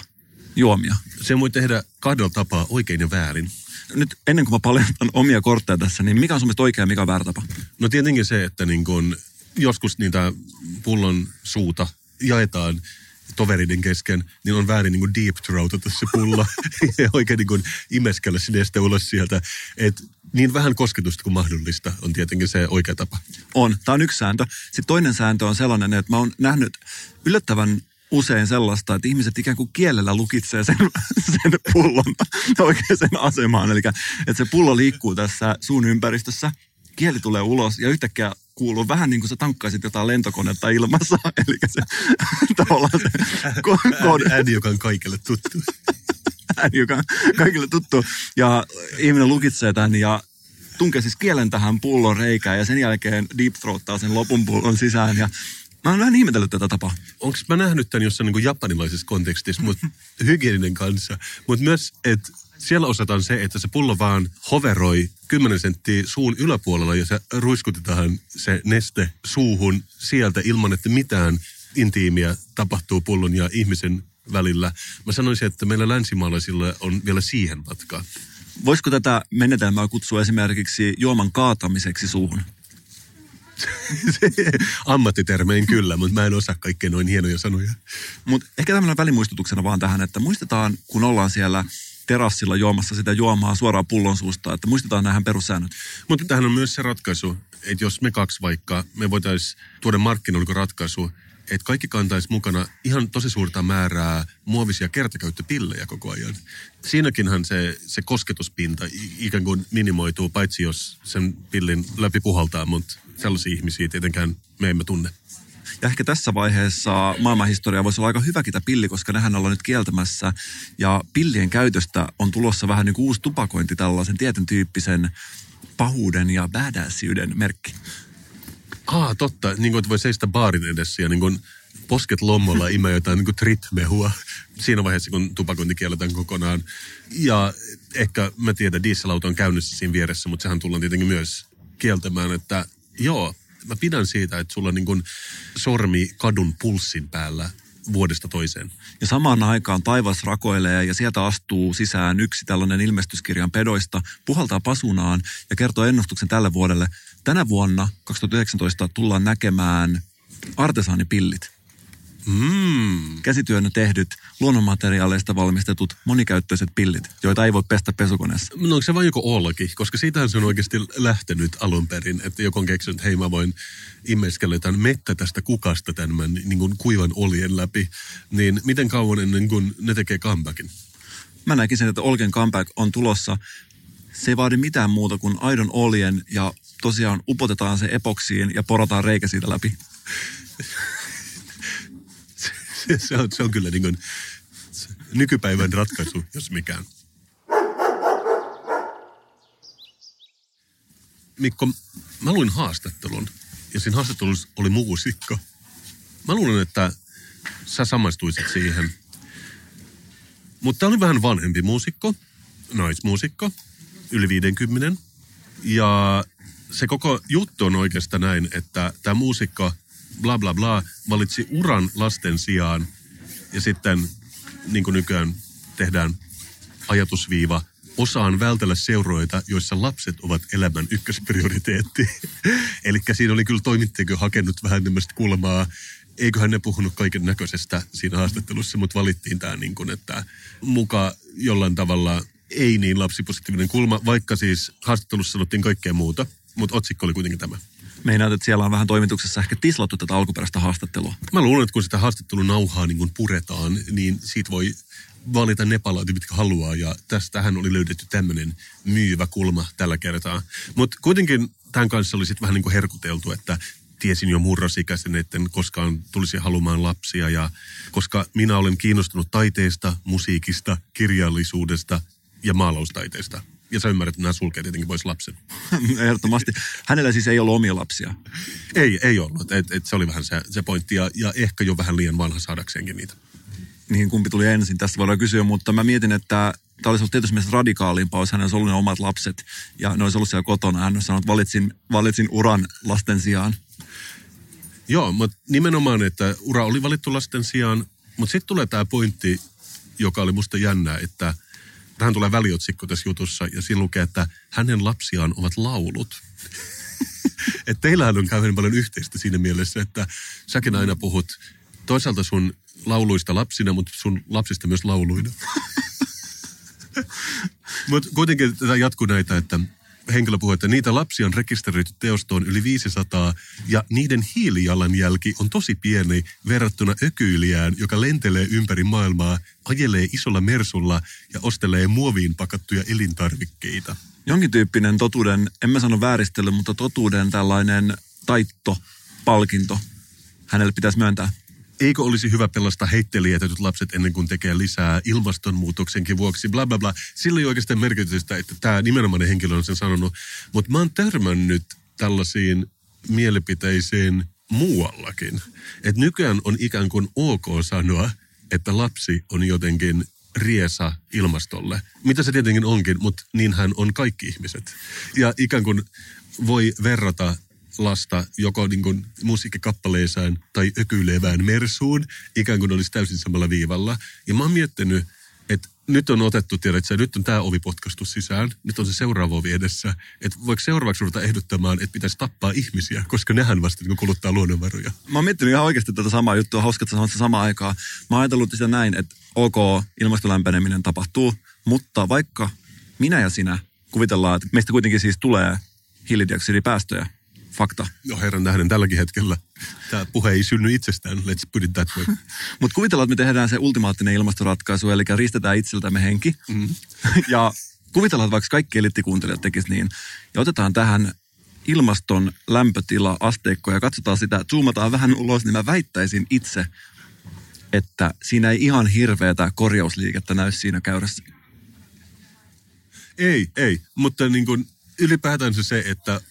juomia? Se voi tehdä kahdella tapaa, oikein ja väärin. Nyt ennen kuin mä paljastan omia kortteja tässä, niin mikä on sun mielestä oikea ja mikä on väärä tapa? No tietenkin se, että niin kun joskus niitä pullon suuta jaetaan tovereiden kesken, niin on väärin niin kuin deep throatata se pullo ja oikein niin imeskellä se neste ulos sieltä. Et niin vähän kosketusta kuin mahdollista on tietenkin se oikea tapa. On. Tämä on yksi sääntö. Sitten toinen sääntö on sellainen, että mä oon nähnyt yllättävän usein sellaista, että ihmiset ikään kuin kielellä lukitsee sen, sen pullon oikeaan asemaan. Eli että se pullo liikkuu tässä suun ympäristössä, kieli tulee ulos ja yhtäkkiä kuuluu vähän niin kuin sä tankkaisit jotain lentokonetta ilmassa. Eli se tavallaan se ko- ko- Ääni, joka on kaikille tuttu. ääni, joka on kaikille tuttu. Ja ihminen lukitsee tämän ja tunkee siis kielen tähän pullon reikään ja sen jälkeen deep throattaa sen lopun pullon sisään. Ja mä oon vähän ihmetellyt tätä tapaa. Onko mä nähnyt tämän jossain niin japanilaisessa kontekstissa, mutta hygieninen kanssa. Mutta myös, että siellä osataan se, että se pullo vaan hoveroi 10 senttiä suun yläpuolella ja se ruiskutetaan se neste suuhun sieltä ilman, että mitään intiimiä tapahtuu pullon ja ihmisen välillä. Mä sanoisin, että meillä länsimaalaisilla on vielä siihen matkaa. Voisiko tätä menetelmää kutsua esimerkiksi juoman kaatamiseksi suuhun? Ammattitermein kyllä, mutta mä en osaa kaikkea noin hienoja sanoja. Mutta ehkä tämmöinen välimuistutuksena vaan tähän, että muistetaan, kun ollaan siellä terassilla juomassa sitä juomaa suoraan pullon suusta, että muistetaan nämähän perussäännöt. Mutta tähän on myös se ratkaisu, että jos me kaksi vaikka, me voitaisiin tuoda markkinoille ratkaisu, että kaikki kantaisi mukana ihan tosi suurta määrää muovisia kertakäyttöpillejä koko ajan. Siinäkinhän se, se kosketuspinta ikään kuin minimoituu, paitsi jos sen pillin läpi puhaltaa, mutta sellaisia ihmisiä tietenkään me emme tunne. Ja ehkä tässä vaiheessa maailmanhistoria voisi olla aika hyväkin tämä pilli, koska nehän ollaan nyt kieltämässä. Ja pillien käytöstä on tulossa vähän niin kuin uusi tupakointi, tällaisen tietyn tyyppisen pahuuden ja badassiyden merkki. Aa, totta. Niin kuin, että voi seistä baarin edessä ja niin kuin posket lommolla imee jotain niin tritmehua siinä vaiheessa, kun tupakointi kielletään kokonaan. Ja ehkä, mä tiedän, dieselauto on käynnissä siinä vieressä, mutta sehän tullaan tietenkin myös kieltämään, että joo, mä pidän siitä, että sulla on niin kuin sormi kadun pulssin päällä vuodesta toiseen. Ja samaan aikaan taivas rakoilee ja sieltä astuu sisään yksi tällainen ilmestyskirjan pedoista, puhaltaa pasunaan ja kertoo ennustuksen tälle vuodelle. Tänä vuonna, 2019, tullaan näkemään artesaanipillit. Mm. Käsityönä tehdyt, luonnonmateriaaleista valmistetut, monikäyttöiset pillit, joita ei voi pestä pesukoneessa. No onko se vain joku Ollaki? Koska siitähän se on oikeasti lähtenyt alun perin, että joku on keksinyt, että hei mä voin imeskellä jotain mettä tästä kukasta tämän niin kuin kuivan oljen läpi. Niin miten kauan ennen kuin ne tekee comebackin? Mä näkisin, että Olken comeback on tulossa. Se ei vaadi mitään muuta kuin aidon oljen ja tosiaan upotetaan se epoksiin ja porataan reikä siitä läpi. Se, se, on, se on kyllä niin kuin nykypäivän ratkaisu, jos mikään. Mikko, mä luin haastattelun ja siinä haastattelussa oli muusikko. Mä luulen, että sä samaistuisit siihen. Mutta oli vähän vanhempi muusikko, naismuusikko, yli 50. Ja se koko juttu on oikeastaan näin, että tämä muusikko, bla bla bla, valitsi uran lasten sijaan. Ja sitten, niin kuin nykyään tehdään ajatusviiva, osaan vältellä seuroita, joissa lapset ovat elämän ykkösprioriteetti. Eli siinä oli kyllä toimittajakin hakenut vähän tämmöistä kulmaa. Eiköhän ne puhunut kaiken näköisestä siinä haastattelussa, mutta valittiin tämä niin kuin, että muka jollain tavalla ei niin lapsipositiivinen kulma, vaikka siis haastattelussa sanottiin kaikkea muuta, mutta otsikko oli kuitenkin tämä. Meinaat, että siellä on vähän toimituksessa ehkä tislattu tätä alkuperäistä haastattelua. Mä luulen, että kun sitä haastattelun nauhaa niin kun puretaan, niin siitä voi valita ne palat, mitkä haluaa. Ja tästähän oli löydetty tämmöinen myyvä kulma tällä kertaa. Mutta kuitenkin tämän kanssa oli sitten vähän niin kuin herkuteltu, että tiesin jo murrosikäisen, että koskaan tulisi halumaan lapsia. Ja koska minä olen kiinnostunut taiteesta, musiikista, kirjallisuudesta ja maalaustaiteesta. Ja sä ymmärrät, että nämä sulkee tietenkin pois lapsen. Ehdottomasti. Hänellä siis ei ollut omia lapsia. Ei, ei ollut. Et, et se oli vähän se, se pointti. Ja, ja ehkä jo vähän liian vanha saadakseenkin niitä. Niin kumpi tuli ensin, tästä voidaan kysyä, mutta mä mietin, että tämä olisi ollut tietysti mielessä radikaalimpaa, jos hänellä olisi ollut ne omat lapset ja ne olisi ollut siellä kotona. Hän olisi sanonut, että valitsin, valitsin uran lasten sijaan. Joo, mutta nimenomaan, että ura oli valittu lasten sijaan. Mutta sitten tulee tämä pointti, joka oli musta jännää, että tähän tulee väliotsikko tässä jutussa ja siinä lukee, että hänen lapsiaan ovat laulut. että teillähän on kauhean paljon yhteistä siinä mielessä, että säkin aina puhut toisaalta sun lauluista lapsina, mutta sun lapsista myös lauluina. mutta kuitenkin tätä jatkuu näitä, että henkilö puhuu, että niitä lapsia on rekisteröity teostoon yli 500 ja niiden hiilijalanjälki on tosi pieni verrattuna ökyilijään, joka lentelee ympäri maailmaa, ajelee isolla mersulla ja ostelee muoviin pakattuja elintarvikkeita. Jonkin tyyppinen totuuden, en mä sano vääristely, mutta totuuden tällainen taitto, palkinto hänelle pitäisi myöntää. Eikö olisi hyvä pelastaa heittelijätetyt lapset ennen kuin tekee lisää ilmastonmuutoksenkin vuoksi, bla bla bla. Sillä ei oikeastaan merkitystä, että tämä nimenomainen henkilö on sen sanonut. Mutta mä oon törmännyt tällaisiin mielipiteisiin muuallakin. Että nykyään on ikään kuin ok sanoa, että lapsi on jotenkin riesa ilmastolle. Mitä se tietenkin onkin, mutta niinhän on kaikki ihmiset. Ja ikään kuin voi verrata lasta joko niin kuin musiikkikappaleeseen tai ökyilevään mersuun, ikään kuin olisi täysin samalla viivalla. Ja mä oon miettinyt, että nyt on otettu, tiedätkö, nyt on tämä ovi potkastu sisään, nyt on se seuraava ovi edessä. Että voiko seuraavaksi ruveta ehdottamaan, että pitäisi tappaa ihmisiä, koska nehän vasta niin kuluttaa luonnonvaroja. Mä oon miettinyt ihan oikeasti tätä samaa juttua, hauska, että sanoit samaan aikaan. Mä oon ajatellut sitä näin, että ok, ilmastolämpeneminen tapahtuu, mutta vaikka minä ja sinä kuvitellaan, että meistä kuitenkin siis tulee hiilidioksidipäästöjä, fakta. No herran tähden tälläkin hetkellä. Tämä puhe ei synny itsestään, let's put it that way. Mutta kuvitellaan, että me tehdään se ultimaattinen ilmastoratkaisu, eli ristetään itseltämme henki. Mm. ja kuvitellaan, että vaikka kaikki elittikuuntelijat tekisivät niin. Ja otetaan tähän ilmaston lämpötila, asteikko ja katsotaan sitä, zoomataan vähän ulos, niin mä väittäisin itse, että siinä ei ihan hirveätä korjausliikettä näy siinä käyrässä. Ei, ei. Mutta niin kuin ylipäätään se, että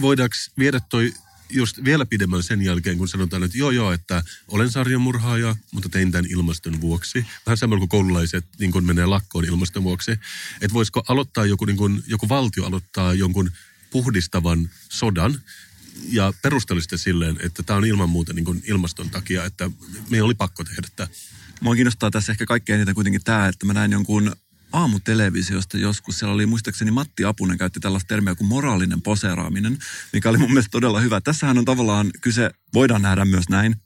voidaanko viedä toi just vielä pidemmän sen jälkeen, kun sanotaan, että joo joo, että olen sarjamurhaaja, mutta tein tämän ilmaston vuoksi. Vähän samalla kuin koululaiset niin kuin menee lakkoon ilmaston vuoksi. Että voisiko aloittaa joku, niin kuin, joku valtio aloittaa jonkun puhdistavan sodan ja perustelisi silleen, että tämä on ilman muuta niin kuin ilmaston takia, että meidän oli pakko tehdä tämä. Mua kiinnostaa tässä ehkä kaikkein eniten kuitenkin tämä, että mä näin jonkun aamutelevisiosta joskus. Siellä oli muistaakseni Matti Apunen käytti tällaista termiä kuin moraalinen poseeraaminen, mikä oli mun mielestä todella hyvä. Tässähän on tavallaan kyse, voidaan nähdä myös näin.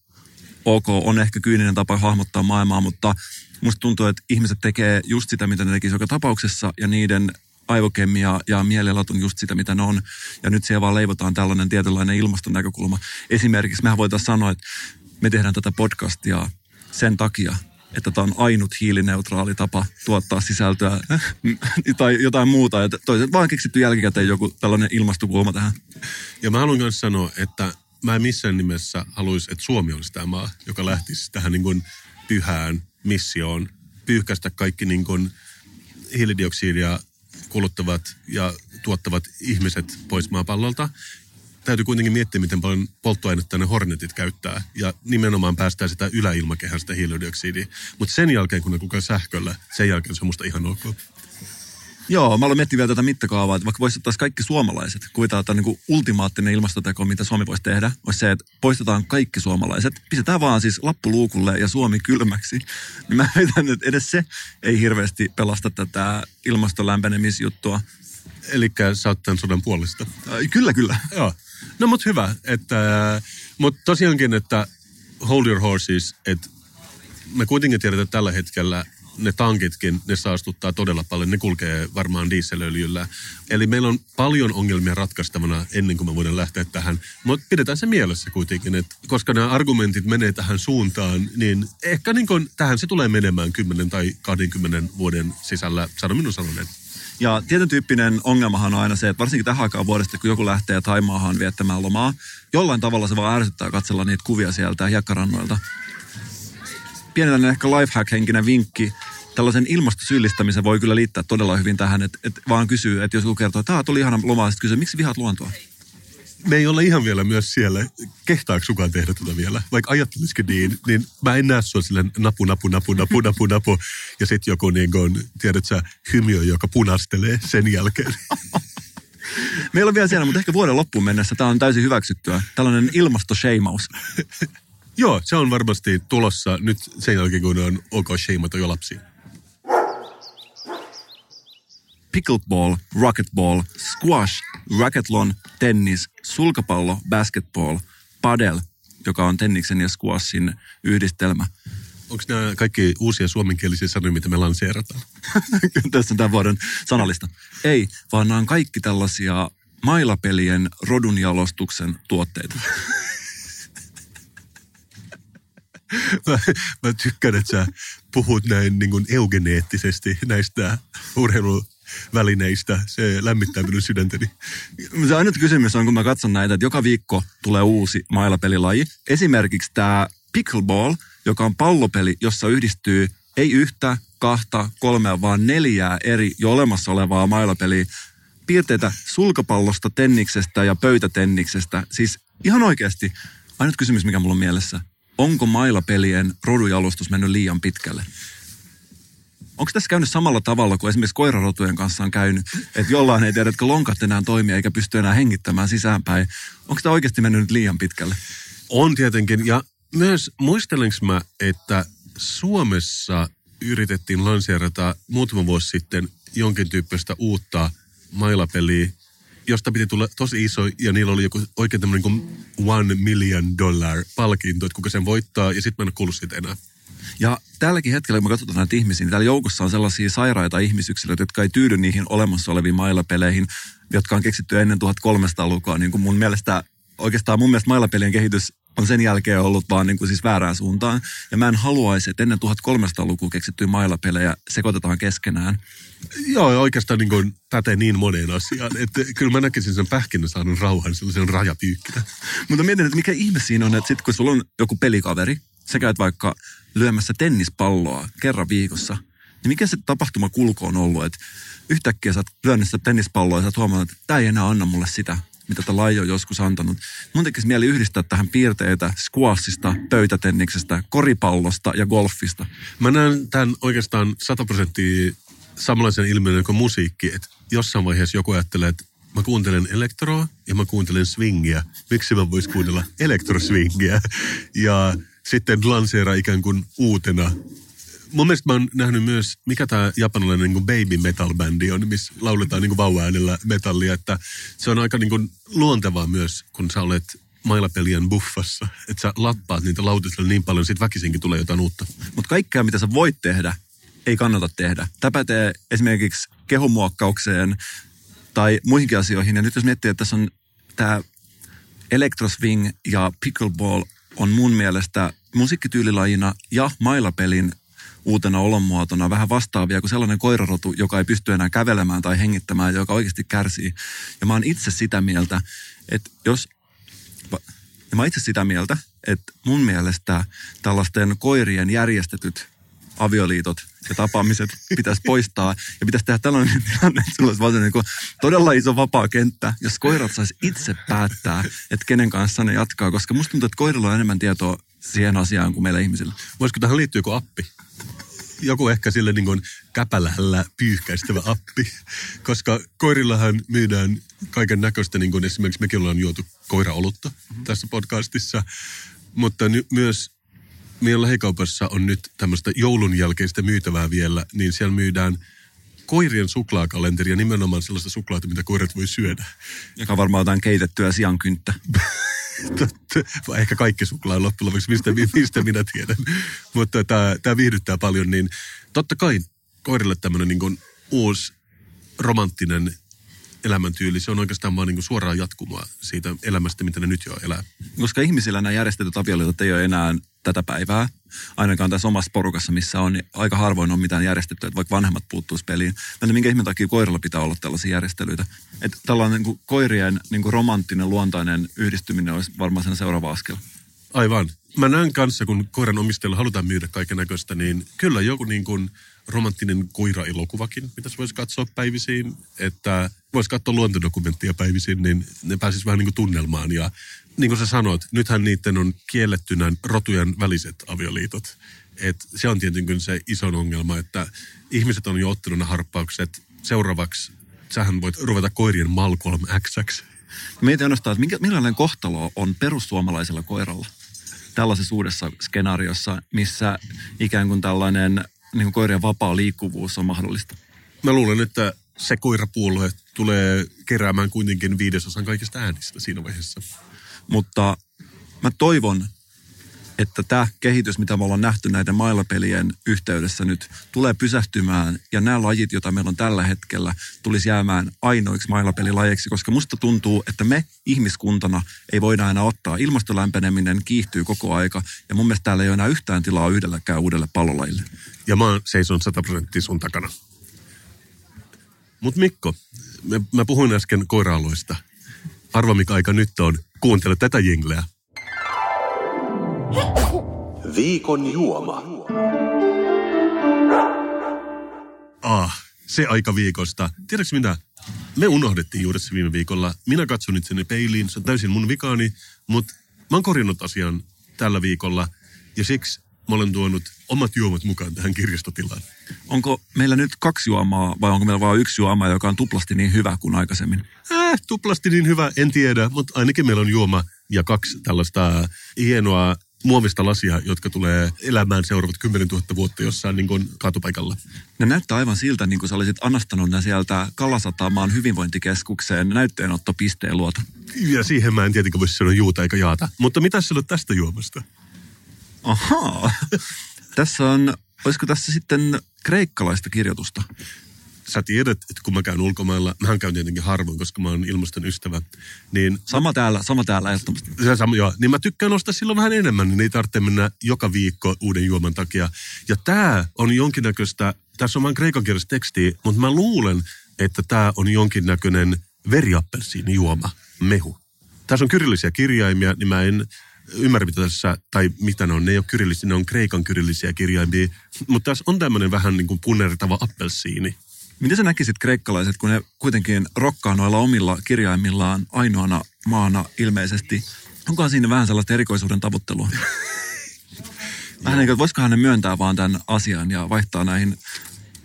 Ok, on ehkä kyyninen tapa hahmottaa maailmaa, mutta musta tuntuu, että ihmiset tekee just sitä, mitä ne tekisivät joka tapauksessa, ja niiden aivokemia ja mielialat on just sitä, mitä ne on. Ja nyt siellä vaan leivotaan tällainen tietynlainen ilmaston näkökulma. Esimerkiksi mehän voitaisiin sanoa, että me tehdään tätä podcastia sen takia, että tämä on ainut hiilineutraali tapa tuottaa sisältöä tai jotain muuta. Että toiset vaan keksitty jälkikäteen joku tällainen ilmastokulma tähän. Ja mä haluan myös sanoa, että mä en missään nimessä haluaisi, että Suomi olisi tämä maa, joka lähtisi tähän niin kuin pyhään missioon, pyyhkäistä kaikki niin kuin hiilidioksidia kuluttavat ja tuottavat ihmiset pois maapallolta. Täytyy kuitenkin miettiä, miten paljon polttoainetta ne Hornetit käyttää. Ja nimenomaan päästään sitä yläilmakehästä hiilidioksidia. Mutta sen jälkeen, kun ne kulkee sähköllä, sen jälkeen se on musta ihan ok. Joo, mä aloin miettiä vielä tätä mittakaavaa, että vaikka voisi ottaa kaikki suomalaiset, kuvitellaan, että niin kuin ultimaattinen ilmastoteko, mitä Suomi voisi tehdä, olisi se, että poistetaan kaikki suomalaiset, pistetään vaan siis lappu luukulle ja Suomi kylmäksi. Niin mä väitän, että edes se ei hirveästi pelasta tätä ilmastolämpenemisjuttua. Eli sä oot tämän sodan puolesta. Kyllä, kyllä. Joo. No mut hyvä. Että, mutta tosiaankin, että hold your horses, että me kuitenkin tiedetään että tällä hetkellä ne tankitkin, ne saastuttaa todella paljon. Ne kulkee varmaan dieselöljyllä. Eli meillä on paljon ongelmia ratkaistavana ennen kuin me voidaan lähteä tähän. Mutta pidetään se mielessä kuitenkin, että koska nämä argumentit menee tähän suuntaan, niin ehkä niin kun, tähän se tulee menemään 10 tai 20 vuoden sisällä, sano minun sanoneet. Ja tietyn tyyppinen ongelmahan on aina se, että varsinkin tähän aikaan vuodesta, kun joku lähtee Taimaahan viettämään lomaa, jollain tavalla se vaan ärsyttää katsella niitä kuvia sieltä hiekkarannoilta. Pienenä ehkä lifehack-henkinen vinkki. Tällaisen ilmastosyyllistämisen voi kyllä liittää todella hyvin tähän, että, että vaan kysyy, että jos joku kertoo, että tämä tuli ihana loma, sitten kysyy, miksi vihaat luontoa? Me ei ole ihan vielä myös siellä. Kehtaako sukaan tehdä tätä vielä? Vaikka ajattelisikin niin, niin mä en näe sua silleen napu, napu, napu, napu, napu, napu. Ja sitten joku niin kuin, tiedät sä, hymiö, joka punastelee sen jälkeen. Meillä on vielä siellä, mutta ehkä vuoden loppuun mennessä tämä on täysin hyväksyttyä. Tällainen ilmastosheimaus. Joo, se on varmasti tulossa nyt sen jälkeen, kun on ok sheimata jo lapsia. Pickleball, racquetball, squash, racketlon, tennis, sulkapallo, basketball, padel, joka on tenniksen ja squashin yhdistelmä. Onko nämä kaikki uusia suomenkielisiä sanoja, mitä me lanseerataan? Tässä on tämän vuoden sanallista. Ei, vaan nämä on kaikki tällaisia mailapelien rodunjalostuksen tuotteita. Mä, mä tykkään, että sä puhut näin niin kuin eugeneettisesti näistä urheiluvälineistä. Se lämmittää minun sydäntäni. Se ainut kysymys on, kun mä katson näitä, että joka viikko tulee uusi mailapelilaji. Esimerkiksi tämä pickleball, joka on pallopeli, jossa yhdistyy ei yhtä, kahta, kolmea, vaan neljää eri jo olemassa olevaa mailapeliä. Piirteitä sulkapallosta, tenniksestä ja pöytätenniksestä. Siis ihan oikeasti, ainut kysymys, mikä mulla on mielessä. Onko mailapelien rodujalostus mennyt liian pitkälle? Onko tässä käynyt samalla tavalla kuin esimerkiksi koirarotujen kanssa on käynyt, että jollain ei tiedä, että lonkat enää toimia eikä pysty enää hengittämään sisäänpäin. Onko tämä oikeasti mennyt nyt liian pitkälle? On tietenkin. Ja myös muistelenko mä, että Suomessa yritettiin lanseerata muutama vuosi sitten jonkin tyyppistä uutta mailapeliä, josta piti tulla tosi iso ja niillä oli joku oikein tämmöinen kuin one million dollar palkinto, että kuka sen voittaa ja sitten mä en ole kuullut siitä enää. Ja tälläkin hetkellä, kun me katsotaan näitä ihmisiä, niin täällä joukossa on sellaisia sairaita ihmisyksilöitä, jotka ei tyydy niihin olemassa oleviin mailapeleihin, jotka on keksitty ennen 1300-lukua. Niin kuin mun mielestä, oikeastaan mun mielestä mailapelien kehitys on sen jälkeen ollut vaan niin kuin siis väärään suuntaan. Ja mä en haluaisi, että ennen 1300-lukua keksittyjä mailapelejä sekoitetaan keskenään. Joo, oikeastaan niin kuin pätee niin moneen asiaan, että kyllä mä näkisin sen pähkinä saanut rauhan sellaisen rajapyykkinä. Mutta mietin, että mikä ihme siinä on, että sitten kun sulla on joku pelikaveri, sä käyt vaikka lyömässä tennispalloa kerran viikossa, niin mikä se tapahtuma kulku on ollut, että yhtäkkiä sä oot lyönyt sitä tennispalloa ja sä oot huomannut, että tämä ei enää anna mulle sitä, mitä tämä laji on joskus antanut. Mun tekisi mieli yhdistää tähän piirteitä squashista, pöytätenniksestä, koripallosta ja golfista. Mä näen tämän oikeastaan 100 prosenttia samanlaisen ilmiön kuin musiikki, että jossain vaiheessa joku ajattelee, että mä kuuntelen elektroa ja mä kuuntelen swingiä. Miksi mä vois kuunnella elektroswingiä? Ja sitten lanseeraa ikään kuin uutena mun mielestä mä oon nähnyt myös, mikä tämä japanilainen niin baby metal bändi on, missä lauletaan niin vauva-äänellä metallia, että se on aika niin kuin luontevaa myös, kun sä olet mailapelien buffassa, että sä lappaat niitä lautisella niin paljon, sit väkisinkin tulee jotain uutta. Mutta kaikkea, mitä sä voit tehdä, ei kannata tehdä. Tämä pätee esimerkiksi kehumuokkaukseen tai muihinkin asioihin. Ja nyt jos miettii, että tässä on tämä electroswing ja pickleball on mun mielestä musiikkityylilajina ja mailapelin uutena olonmuotona vähän vastaavia kuin sellainen koirarotu, joka ei pysty enää kävelemään tai hengittämään, joka oikeasti kärsii. Ja mä oon itse sitä mieltä, että jos... Ja mä itse sitä mieltä, että mun mielestä tällaisten koirien järjestetyt avioliitot ja tapaamiset pitäisi poistaa. Ja pitäisi tehdä tällainen tilanne, että sulla olisi niin todella iso vapaa kenttä, jos koirat saisi itse päättää, että kenen kanssa ne jatkaa. Koska musta tuntuu, että koirilla on enemmän tietoa siihen asiaan kuin meillä ihmisillä. Voisiko tähän liittyä joku appi? Joku ehkä sille niin kuin käpälällä pyyhkäistävä appi, koska koirillahan myydään kaiken näköistä, niin kuin esimerkiksi mekin ollaan juotu koiraolutta tässä podcastissa, mutta ny- myös meidän lähikaupassa on nyt tämmöistä joulun jälkeistä myytävää vielä, niin siellä myydään koirien suklaakalenteria, nimenomaan sellaista suklaata, mitä koirat voi syödä. Joka on varmaan jotain keitettyä siankynttä. Vai ehkä kaikki suklaa loppujen lopuksi, mistä, mistä minä tiedän. Mutta tämä, tämä viihdyttää paljon, niin totta kai koirille tämmöinen niin kuin uusi romanttinen elämäntyyli, se on oikeastaan vaan niin kuin suoraan jatkumoa siitä elämästä, mitä ne nyt jo elää. Koska ihmisillä nämä järjestetyt avioliitot ei ole enää tätä päivää, ainakaan tässä omassa porukassa, missä on, niin aika harvoin on mitään järjestettyä, että vaikka vanhemmat puuttuisi peliin. Mutta minkä ihmeen takia koiralla pitää olla tällaisia järjestelyitä? Että tällainen niin kuin koirien niin kuin romanttinen, luontainen yhdistyminen olisi varmaan sen seuraava askel. Aivan. Mä näen kanssa, kun koiran omistajalla halutaan myydä kaiken näköistä, niin kyllä joku niin kuin romanttinen koira-elokuvakin, mitä se voisi katsoa päivisiin, että voisi katsoa luontodokumenttia päivisiin, niin ne pääsisi vähän niin kuin tunnelmaan. Ja niin kuin sä sanoit, nythän niiden on kiellettynä rotujen väliset avioliitot. Et se on tietenkin se iso ongelma, että ihmiset on jo ottanut ne harppaukset. Seuraavaksi sähän voit ruveta koirien Malcolm X. Mietin ainoastaan, että millainen kohtalo on perussuomalaisella koiralla tällaisessa uudessa skenaariossa, missä ikään kuin tällainen niin kuin koirien vapaa liikkuvuus on mahdollista. Mä luulen, että se koirapuolue tulee keräämään kuitenkin viidesosan kaikista äänistä siinä vaiheessa. Mutta mä toivon, että tämä kehitys, mitä me ollaan nähty näiden mailapelien yhteydessä nyt, tulee pysähtymään ja nämä lajit, joita meillä on tällä hetkellä, tulisi jäämään ainoiksi mailapelilajeiksi, koska musta tuntuu, että me ihmiskuntana ei voida enää ottaa. Ilmastolämpeneminen kiihtyy koko aika ja mun mielestä täällä ei ole enää yhtään tilaa yhdelläkään uudelle pallolajille. Ja mä seison 100 prosenttia sun takana. Mut Mikko, mä, puhuin äsken koira-alueista. Arva mikä aika nyt on. Kuuntele tätä jingleä. Viikon juoma. Ah, se aika viikosta. Tiedätkö mitä? Me unohdettiin juuri se viime viikolla. Minä katson itseni peiliin, se on täysin mun vikaani, mutta mä oon korjannut asian tällä viikolla ja siksi mä olen tuonut omat juomat mukaan tähän kirjastotilaan. Onko meillä nyt kaksi juomaa vai onko meillä vain yksi juoma, joka on tuplasti niin hyvä kuin aikaisemmin? Äh, tuplasti niin hyvä, en tiedä, mutta ainakin meillä on juoma ja kaksi tällaista hienoa muovista lasia, jotka tulee elämään seuraavat 10 000 vuotta jossain niin kuin kaatopaikalla. Ne näyttää aivan siltä, niin kuin sä olisit anastanut ne sieltä Kalasatamaan hyvinvointikeskukseen näytteenottopisteen luota. Ja siihen mä en tietenkään voisi sanoa juuta eikä jaata. Mutta mitä sanot tästä juomasta? Ahaa. tässä on, olisiko tässä sitten kreikkalaista kirjoitusta? Sä tiedät, että kun mä käyn ulkomailla, mähän käyn tietenkin harvoin, koska mä oon ilmaston ystävä, niin Sama täällä, sama täällä ehdottomasti. se sama, joo, niin mä tykkään ostaa silloin vähän enemmän, niin ei tarvitse mennä joka viikko uuden juoman takia. Ja tää on jonkinnäköistä, tässä on vain kreikan kielessä tekstiä, mutta mä luulen, että tämä on jonkinnäköinen veriappelsiini juoma, mehu. Tässä on kyrillisiä kirjaimia, niin mä en ymmärrä, mitä tässä, tai mitä ne on, ne ei ole kyrillisiä, ne on kreikan kyrillisiä kirjaimia. Mutta tässä on tämmöinen vähän niin kuin punertava appelsiini. Miten sä näkisit kreikkalaiset, kun ne kuitenkin rokkaa noilla omilla kirjaimillaan ainoana maana ilmeisesti? Onkohan siinä vähän sellaista erikoisuuden tavoittelua? Vähän niin kuin, voisikohan ne myöntää vaan tämän asian ja vaihtaa näihin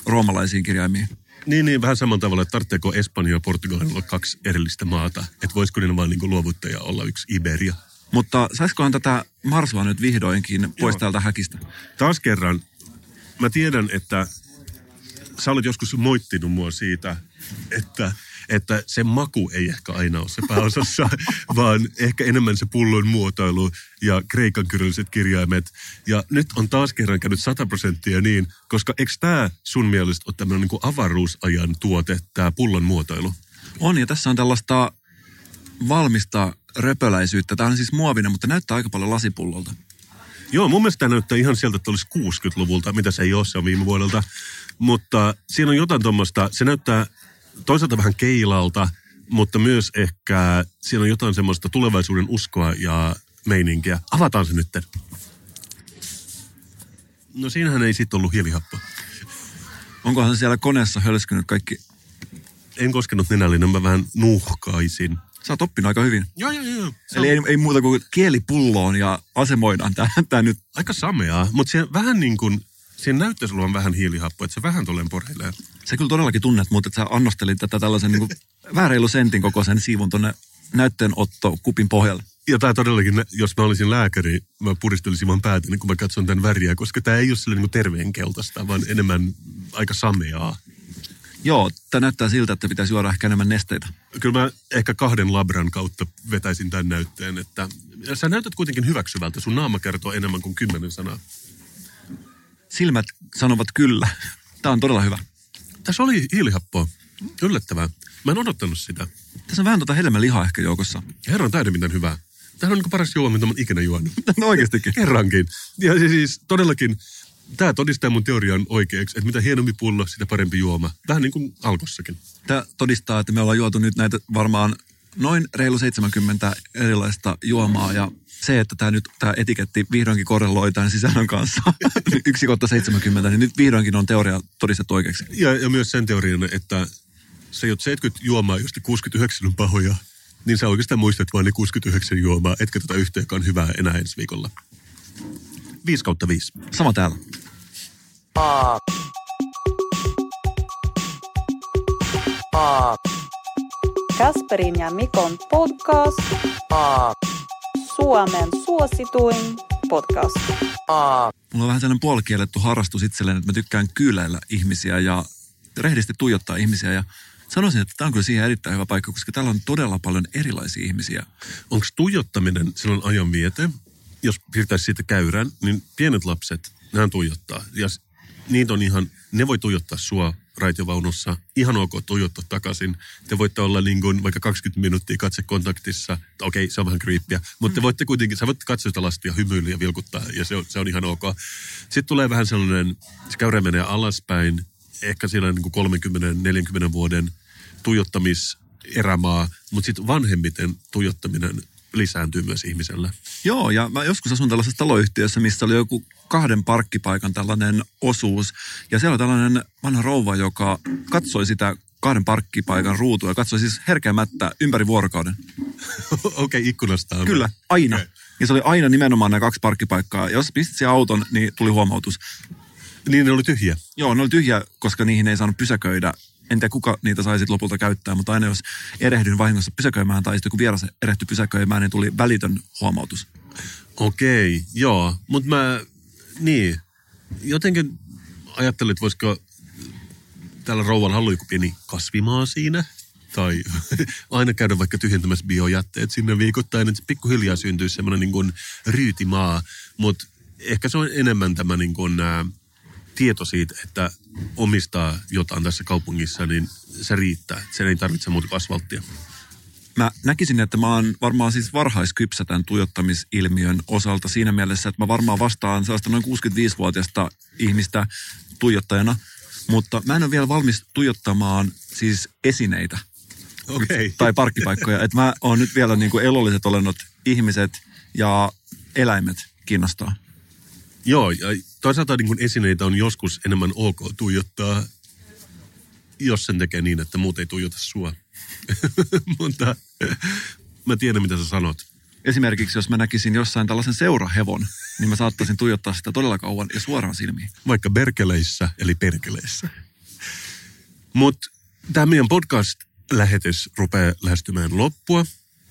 roomalaisiin kirjaimiin? Niin, niin, vähän samalla tavalla, että tarvitseeko Espanja ja Portugalin olla kaksi erillistä maata. Että voisiko niillä vaan niin kuin luovuttaja olla yksi Iberia. Mutta saisikohan tätä Marsua nyt vihdoinkin pois Joo. täältä häkistä? Taas kerran, mä tiedän, että sä olet joskus moittinut mua siitä, että, että se maku ei ehkä aina ole se pääosassa, vaan ehkä enemmän se pullon muotoilu ja kreikan kyrälliset kirjaimet. Ja nyt on taas kerran käynyt 100 prosenttia niin, koska eikö tämä sun mielestä ole tämmöinen niin avaruusajan tuote, tämä pullon muotoilu? On, ja tässä on tällaista valmista röpöläisyyttä. Tämä on siis muovinen, mutta näyttää aika paljon lasipullolta. Joo, mun mielestä tämä näyttää ihan sieltä, että olisi 60-luvulta, mitä se ei ole, se on viime vuodelta. Mutta siinä on jotain tuommoista, se näyttää toisaalta vähän keilalta, mutta myös ehkä siinä on jotain semmoista tulevaisuuden uskoa ja meininkiä. Avataan se nyt. No siinähän ei sitten ollut hiilihappoa. Onkohan siellä koneessa hölskynyt kaikki? En koskenut nenällinen, mä vähän nuhkaisin. Sä oot oppinut aika hyvin. Joo, joo, joo. Se Eli on ei, ei muuta kuin kielipulloon ja asemoidaan tämä nyt. aika sameaa, mutta se vähän niin kuin, siinä näyttäisi olevan vähän hiilihappoa, että se vähän tolleen porheilee. Sä kyllä todellakin tunnet, mutta että sä annostelit tätä tällaisen niin vähän reilu sentin kokoisen siivun tuonne näytteenotto kupin pohjalle. Ja tämä todellakin, jos mä olisin lääkäri, mä puristelisin vaan päätä, niin kun mä katson tämän väriä, koska tämä ei ole sille niin terveen keltaista, vaan enemmän aika sameaa. Joo, tämä näyttää siltä, että pitäisi juoda ehkä enemmän nesteitä. Kyllä mä ehkä kahden labran kautta vetäisin tämän näytteen, että sä näytät kuitenkin hyväksyvältä. Sun naama kertoo enemmän kuin kymmenen sanaa. Silmät sanovat kyllä. Tämä on todella hyvä. Tässä oli hiilihappoa. Yllättävää. Mä en odottanut sitä. Tässä on vähän tuota lihaa ehkä joukossa. Herran täyden miten hyvää. Tämä on niin paras juoma, mitä mä oon ikinä juonut. No oikeastikin. Kerrankin. Ja se siis todellakin, tämä todistaa mun teorian oikeaksi, että mitä hienompi pullo, sitä parempi juoma. Vähän niin kuin alkossakin. Tämä todistaa, että me ollaan juotu nyt näitä varmaan noin reilu 70 erilaista juomaa ja se, että tämä nyt tämä etiketti vihdoinkin korreloi tämän sisällön kanssa yksi kohta 70, niin nyt vihdoinkin on teoria todistettu oikeaksi. Ja, ja myös sen teorian, että se, jos 70 juomaa, josta 69 on pahoja, niin sä oikeastaan muistat vain ne 69 juomaa, etkä tätä yhtä, joka on hyvää enää ensi viikolla. 5 kautta 5. Sama täällä. Kasperin ja Mikon podcast. Suomen suosituin podcast. Mulla on vähän sellainen puolikielletty harrastus itselleen, että mä tykkään kyyläillä ihmisiä ja rehdisti tuijottaa ihmisiä. Ja sanoisin, että tämä on kyllä siihen erittäin hyvä paikka, koska täällä on todella paljon erilaisia ihmisiä. Onko tuijottaminen silloin ajan viete? Jos piirtäisi siitä käyrän, niin pienet lapset, nämä tuijottaa. Ja niitä on ihan, ne voi tuijottaa sua raitiovaunussa. Ihan ok tuijottaa takaisin. Te voitte olla niin kuin vaikka 20 minuuttia katsekontaktissa. Okei, se on vähän creepyä. Mutta te voitte kuitenkin, sä voit katsoa sitä lastia, hymyillä ja vilkuttaa. Ja se on, se on ihan ok. Sitten tulee vähän sellainen, se käyrä menee alaspäin. Ehkä siellä niin kuin 30-40 vuoden tuijottamiserämaa. Mutta sitten vanhemmiten tuijottaminen lisääntyy myös ihmisellä. Joo, ja mä joskus asun tällaisessa taloyhtiössä, missä oli joku kahden parkkipaikan tällainen osuus. Ja siellä oli tällainen vanha rouva, joka katsoi sitä kahden parkkipaikan ruutua ja katsoi siis herkeämättä ympäri vuorokauden. Okei, okay, ikkunasta on. Kyllä, aina. Okei. Ja se oli aina nimenomaan nämä kaksi parkkipaikkaa. Jos pistit siihen auton, niin tuli huomautus. Niin ne oli tyhjiä. Joo, ne oli tyhjä, koska niihin ei saanut pysäköidä. En tiedä, kuka niitä sai sit lopulta käyttää, mutta aina jos erehdyin vahingossa pysäköimään tai sitten kun vieras erehtyi pysäköimään, niin tuli välitön huomautus. Okei, joo. Mutta mä, niin, jotenkin ajattelin, että voisiko tällä rouvalla olla joku pieni kasvimaa siinä. Tai aina käydä vaikka tyhjentämässä biojätteet sinne viikoittain, että pikkuhiljaa syntyisi semmoinen niin ryytimaa. Mutta ehkä se on enemmän tämä niin kuin, ää, tieto siitä, että omistaa jotain tässä kaupungissa, niin se riittää. Sen ei tarvitse muuta kuin asfalttia. Mä näkisin, että mä oon varmaan siis varhaiskypsä tämän tuijottamisilmiön osalta siinä mielessä, että mä varmaan vastaan sellaista noin 65-vuotiaista ihmistä tuijottajana, mutta mä en ole vielä valmis tuijottamaan siis esineitä Okei. tai parkkipaikkoja. Että mä oon nyt vielä niin kuin elolliset olennot, ihmiset ja eläimet kiinnostaa. Joo, ja toisaalta niin kuin esineitä on joskus enemmän ok tuijottaa, jos sen tekee niin, että muut ei tuijota sua. Mutta mä tiedän, mitä sä sanot. Esimerkiksi jos mä näkisin jossain tällaisen seurahevon, niin mä saattaisin tuijottaa sitä todella kauan ja suoraan silmiin. Vaikka Berkeleissä, eli Perkeleissä. Mutta tämä meidän podcast-lähetys rupeaa lähestymään loppua.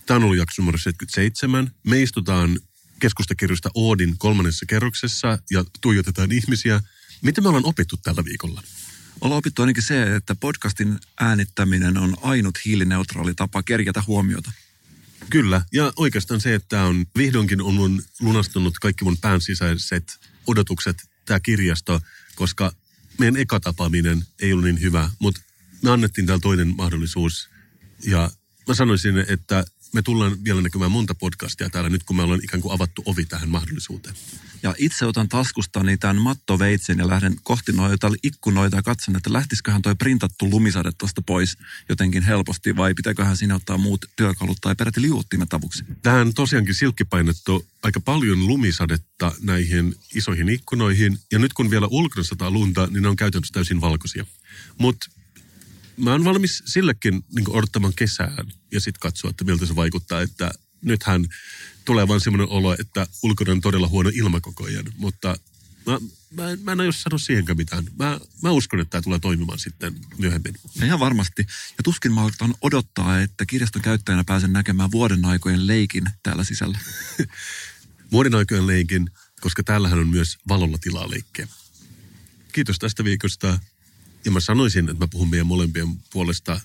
Tämä on ollut jakso numero 77. Me istutaan keskustakirjoista Oodin kolmannessa kerroksessa ja tuijotetaan ihmisiä. Mitä me ollaan opittu tällä viikolla? Ollaan opittu ainakin se, että podcastin äänittäminen on ainut hiilineutraali tapa kerjätä huomiota. Kyllä, ja oikeastaan se, että on vihdoinkin on mun lunastunut kaikki mun pään sisäiset odotukset, tämä kirjasto, koska meidän eka tapaaminen ei ollut niin hyvä, mutta me annettiin täällä toinen mahdollisuus. Ja mä sanoisin, että me tullaan vielä näkemään monta podcastia täällä nyt, kun me ollaan ikään kuin avattu ovi tähän mahdollisuuteen. Ja itse otan taskustani tämän mattoveitsen ja lähden kohti noita ikkunoita ja katson, että lähtisiköhän toi printattu lumisade tuosta pois jotenkin helposti vai pitääköhän siinä ottaa muut työkalut tai peräti liuuttimet avuksi. Tähän tosiaankin silkkipainettu aika paljon lumisadetta näihin isoihin ikkunoihin. Ja nyt kun vielä ulkona sataa lunta, niin ne on käytännössä täysin valkoisia. Mutta mä oon valmis sillekin niin odottamaan kesään ja sitten katsoa, että miltä se vaikuttaa. Että nythän tulee vaan semmoinen olo, että ulkona on todella huono ilma koko ajan. Mutta mä, mä, en- mä en aio sanoa siihenkään mitään. Mä, mä uskon, että tämä tulee toimimaan sitten myöhemmin. Ja ihan varmasti. Ja tuskin mä aletaan odottaa, että kirjaston käyttäjänä pääsen näkemään vuoden aikojen leikin täällä sisällä. Vuoden aikojen leikin, koska täällähän on myös valolla tilaa leikkiä. Kiitos tästä viikosta. Ja mä sanoisin, että mä puhun meidän molempien puolesta,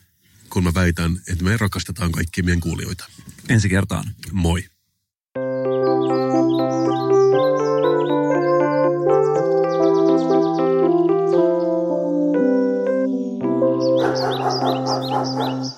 kun mä väitän, että me rakastetaan kaikkia meidän kuulijoita. Ensi kertaan. Moi. Thank you.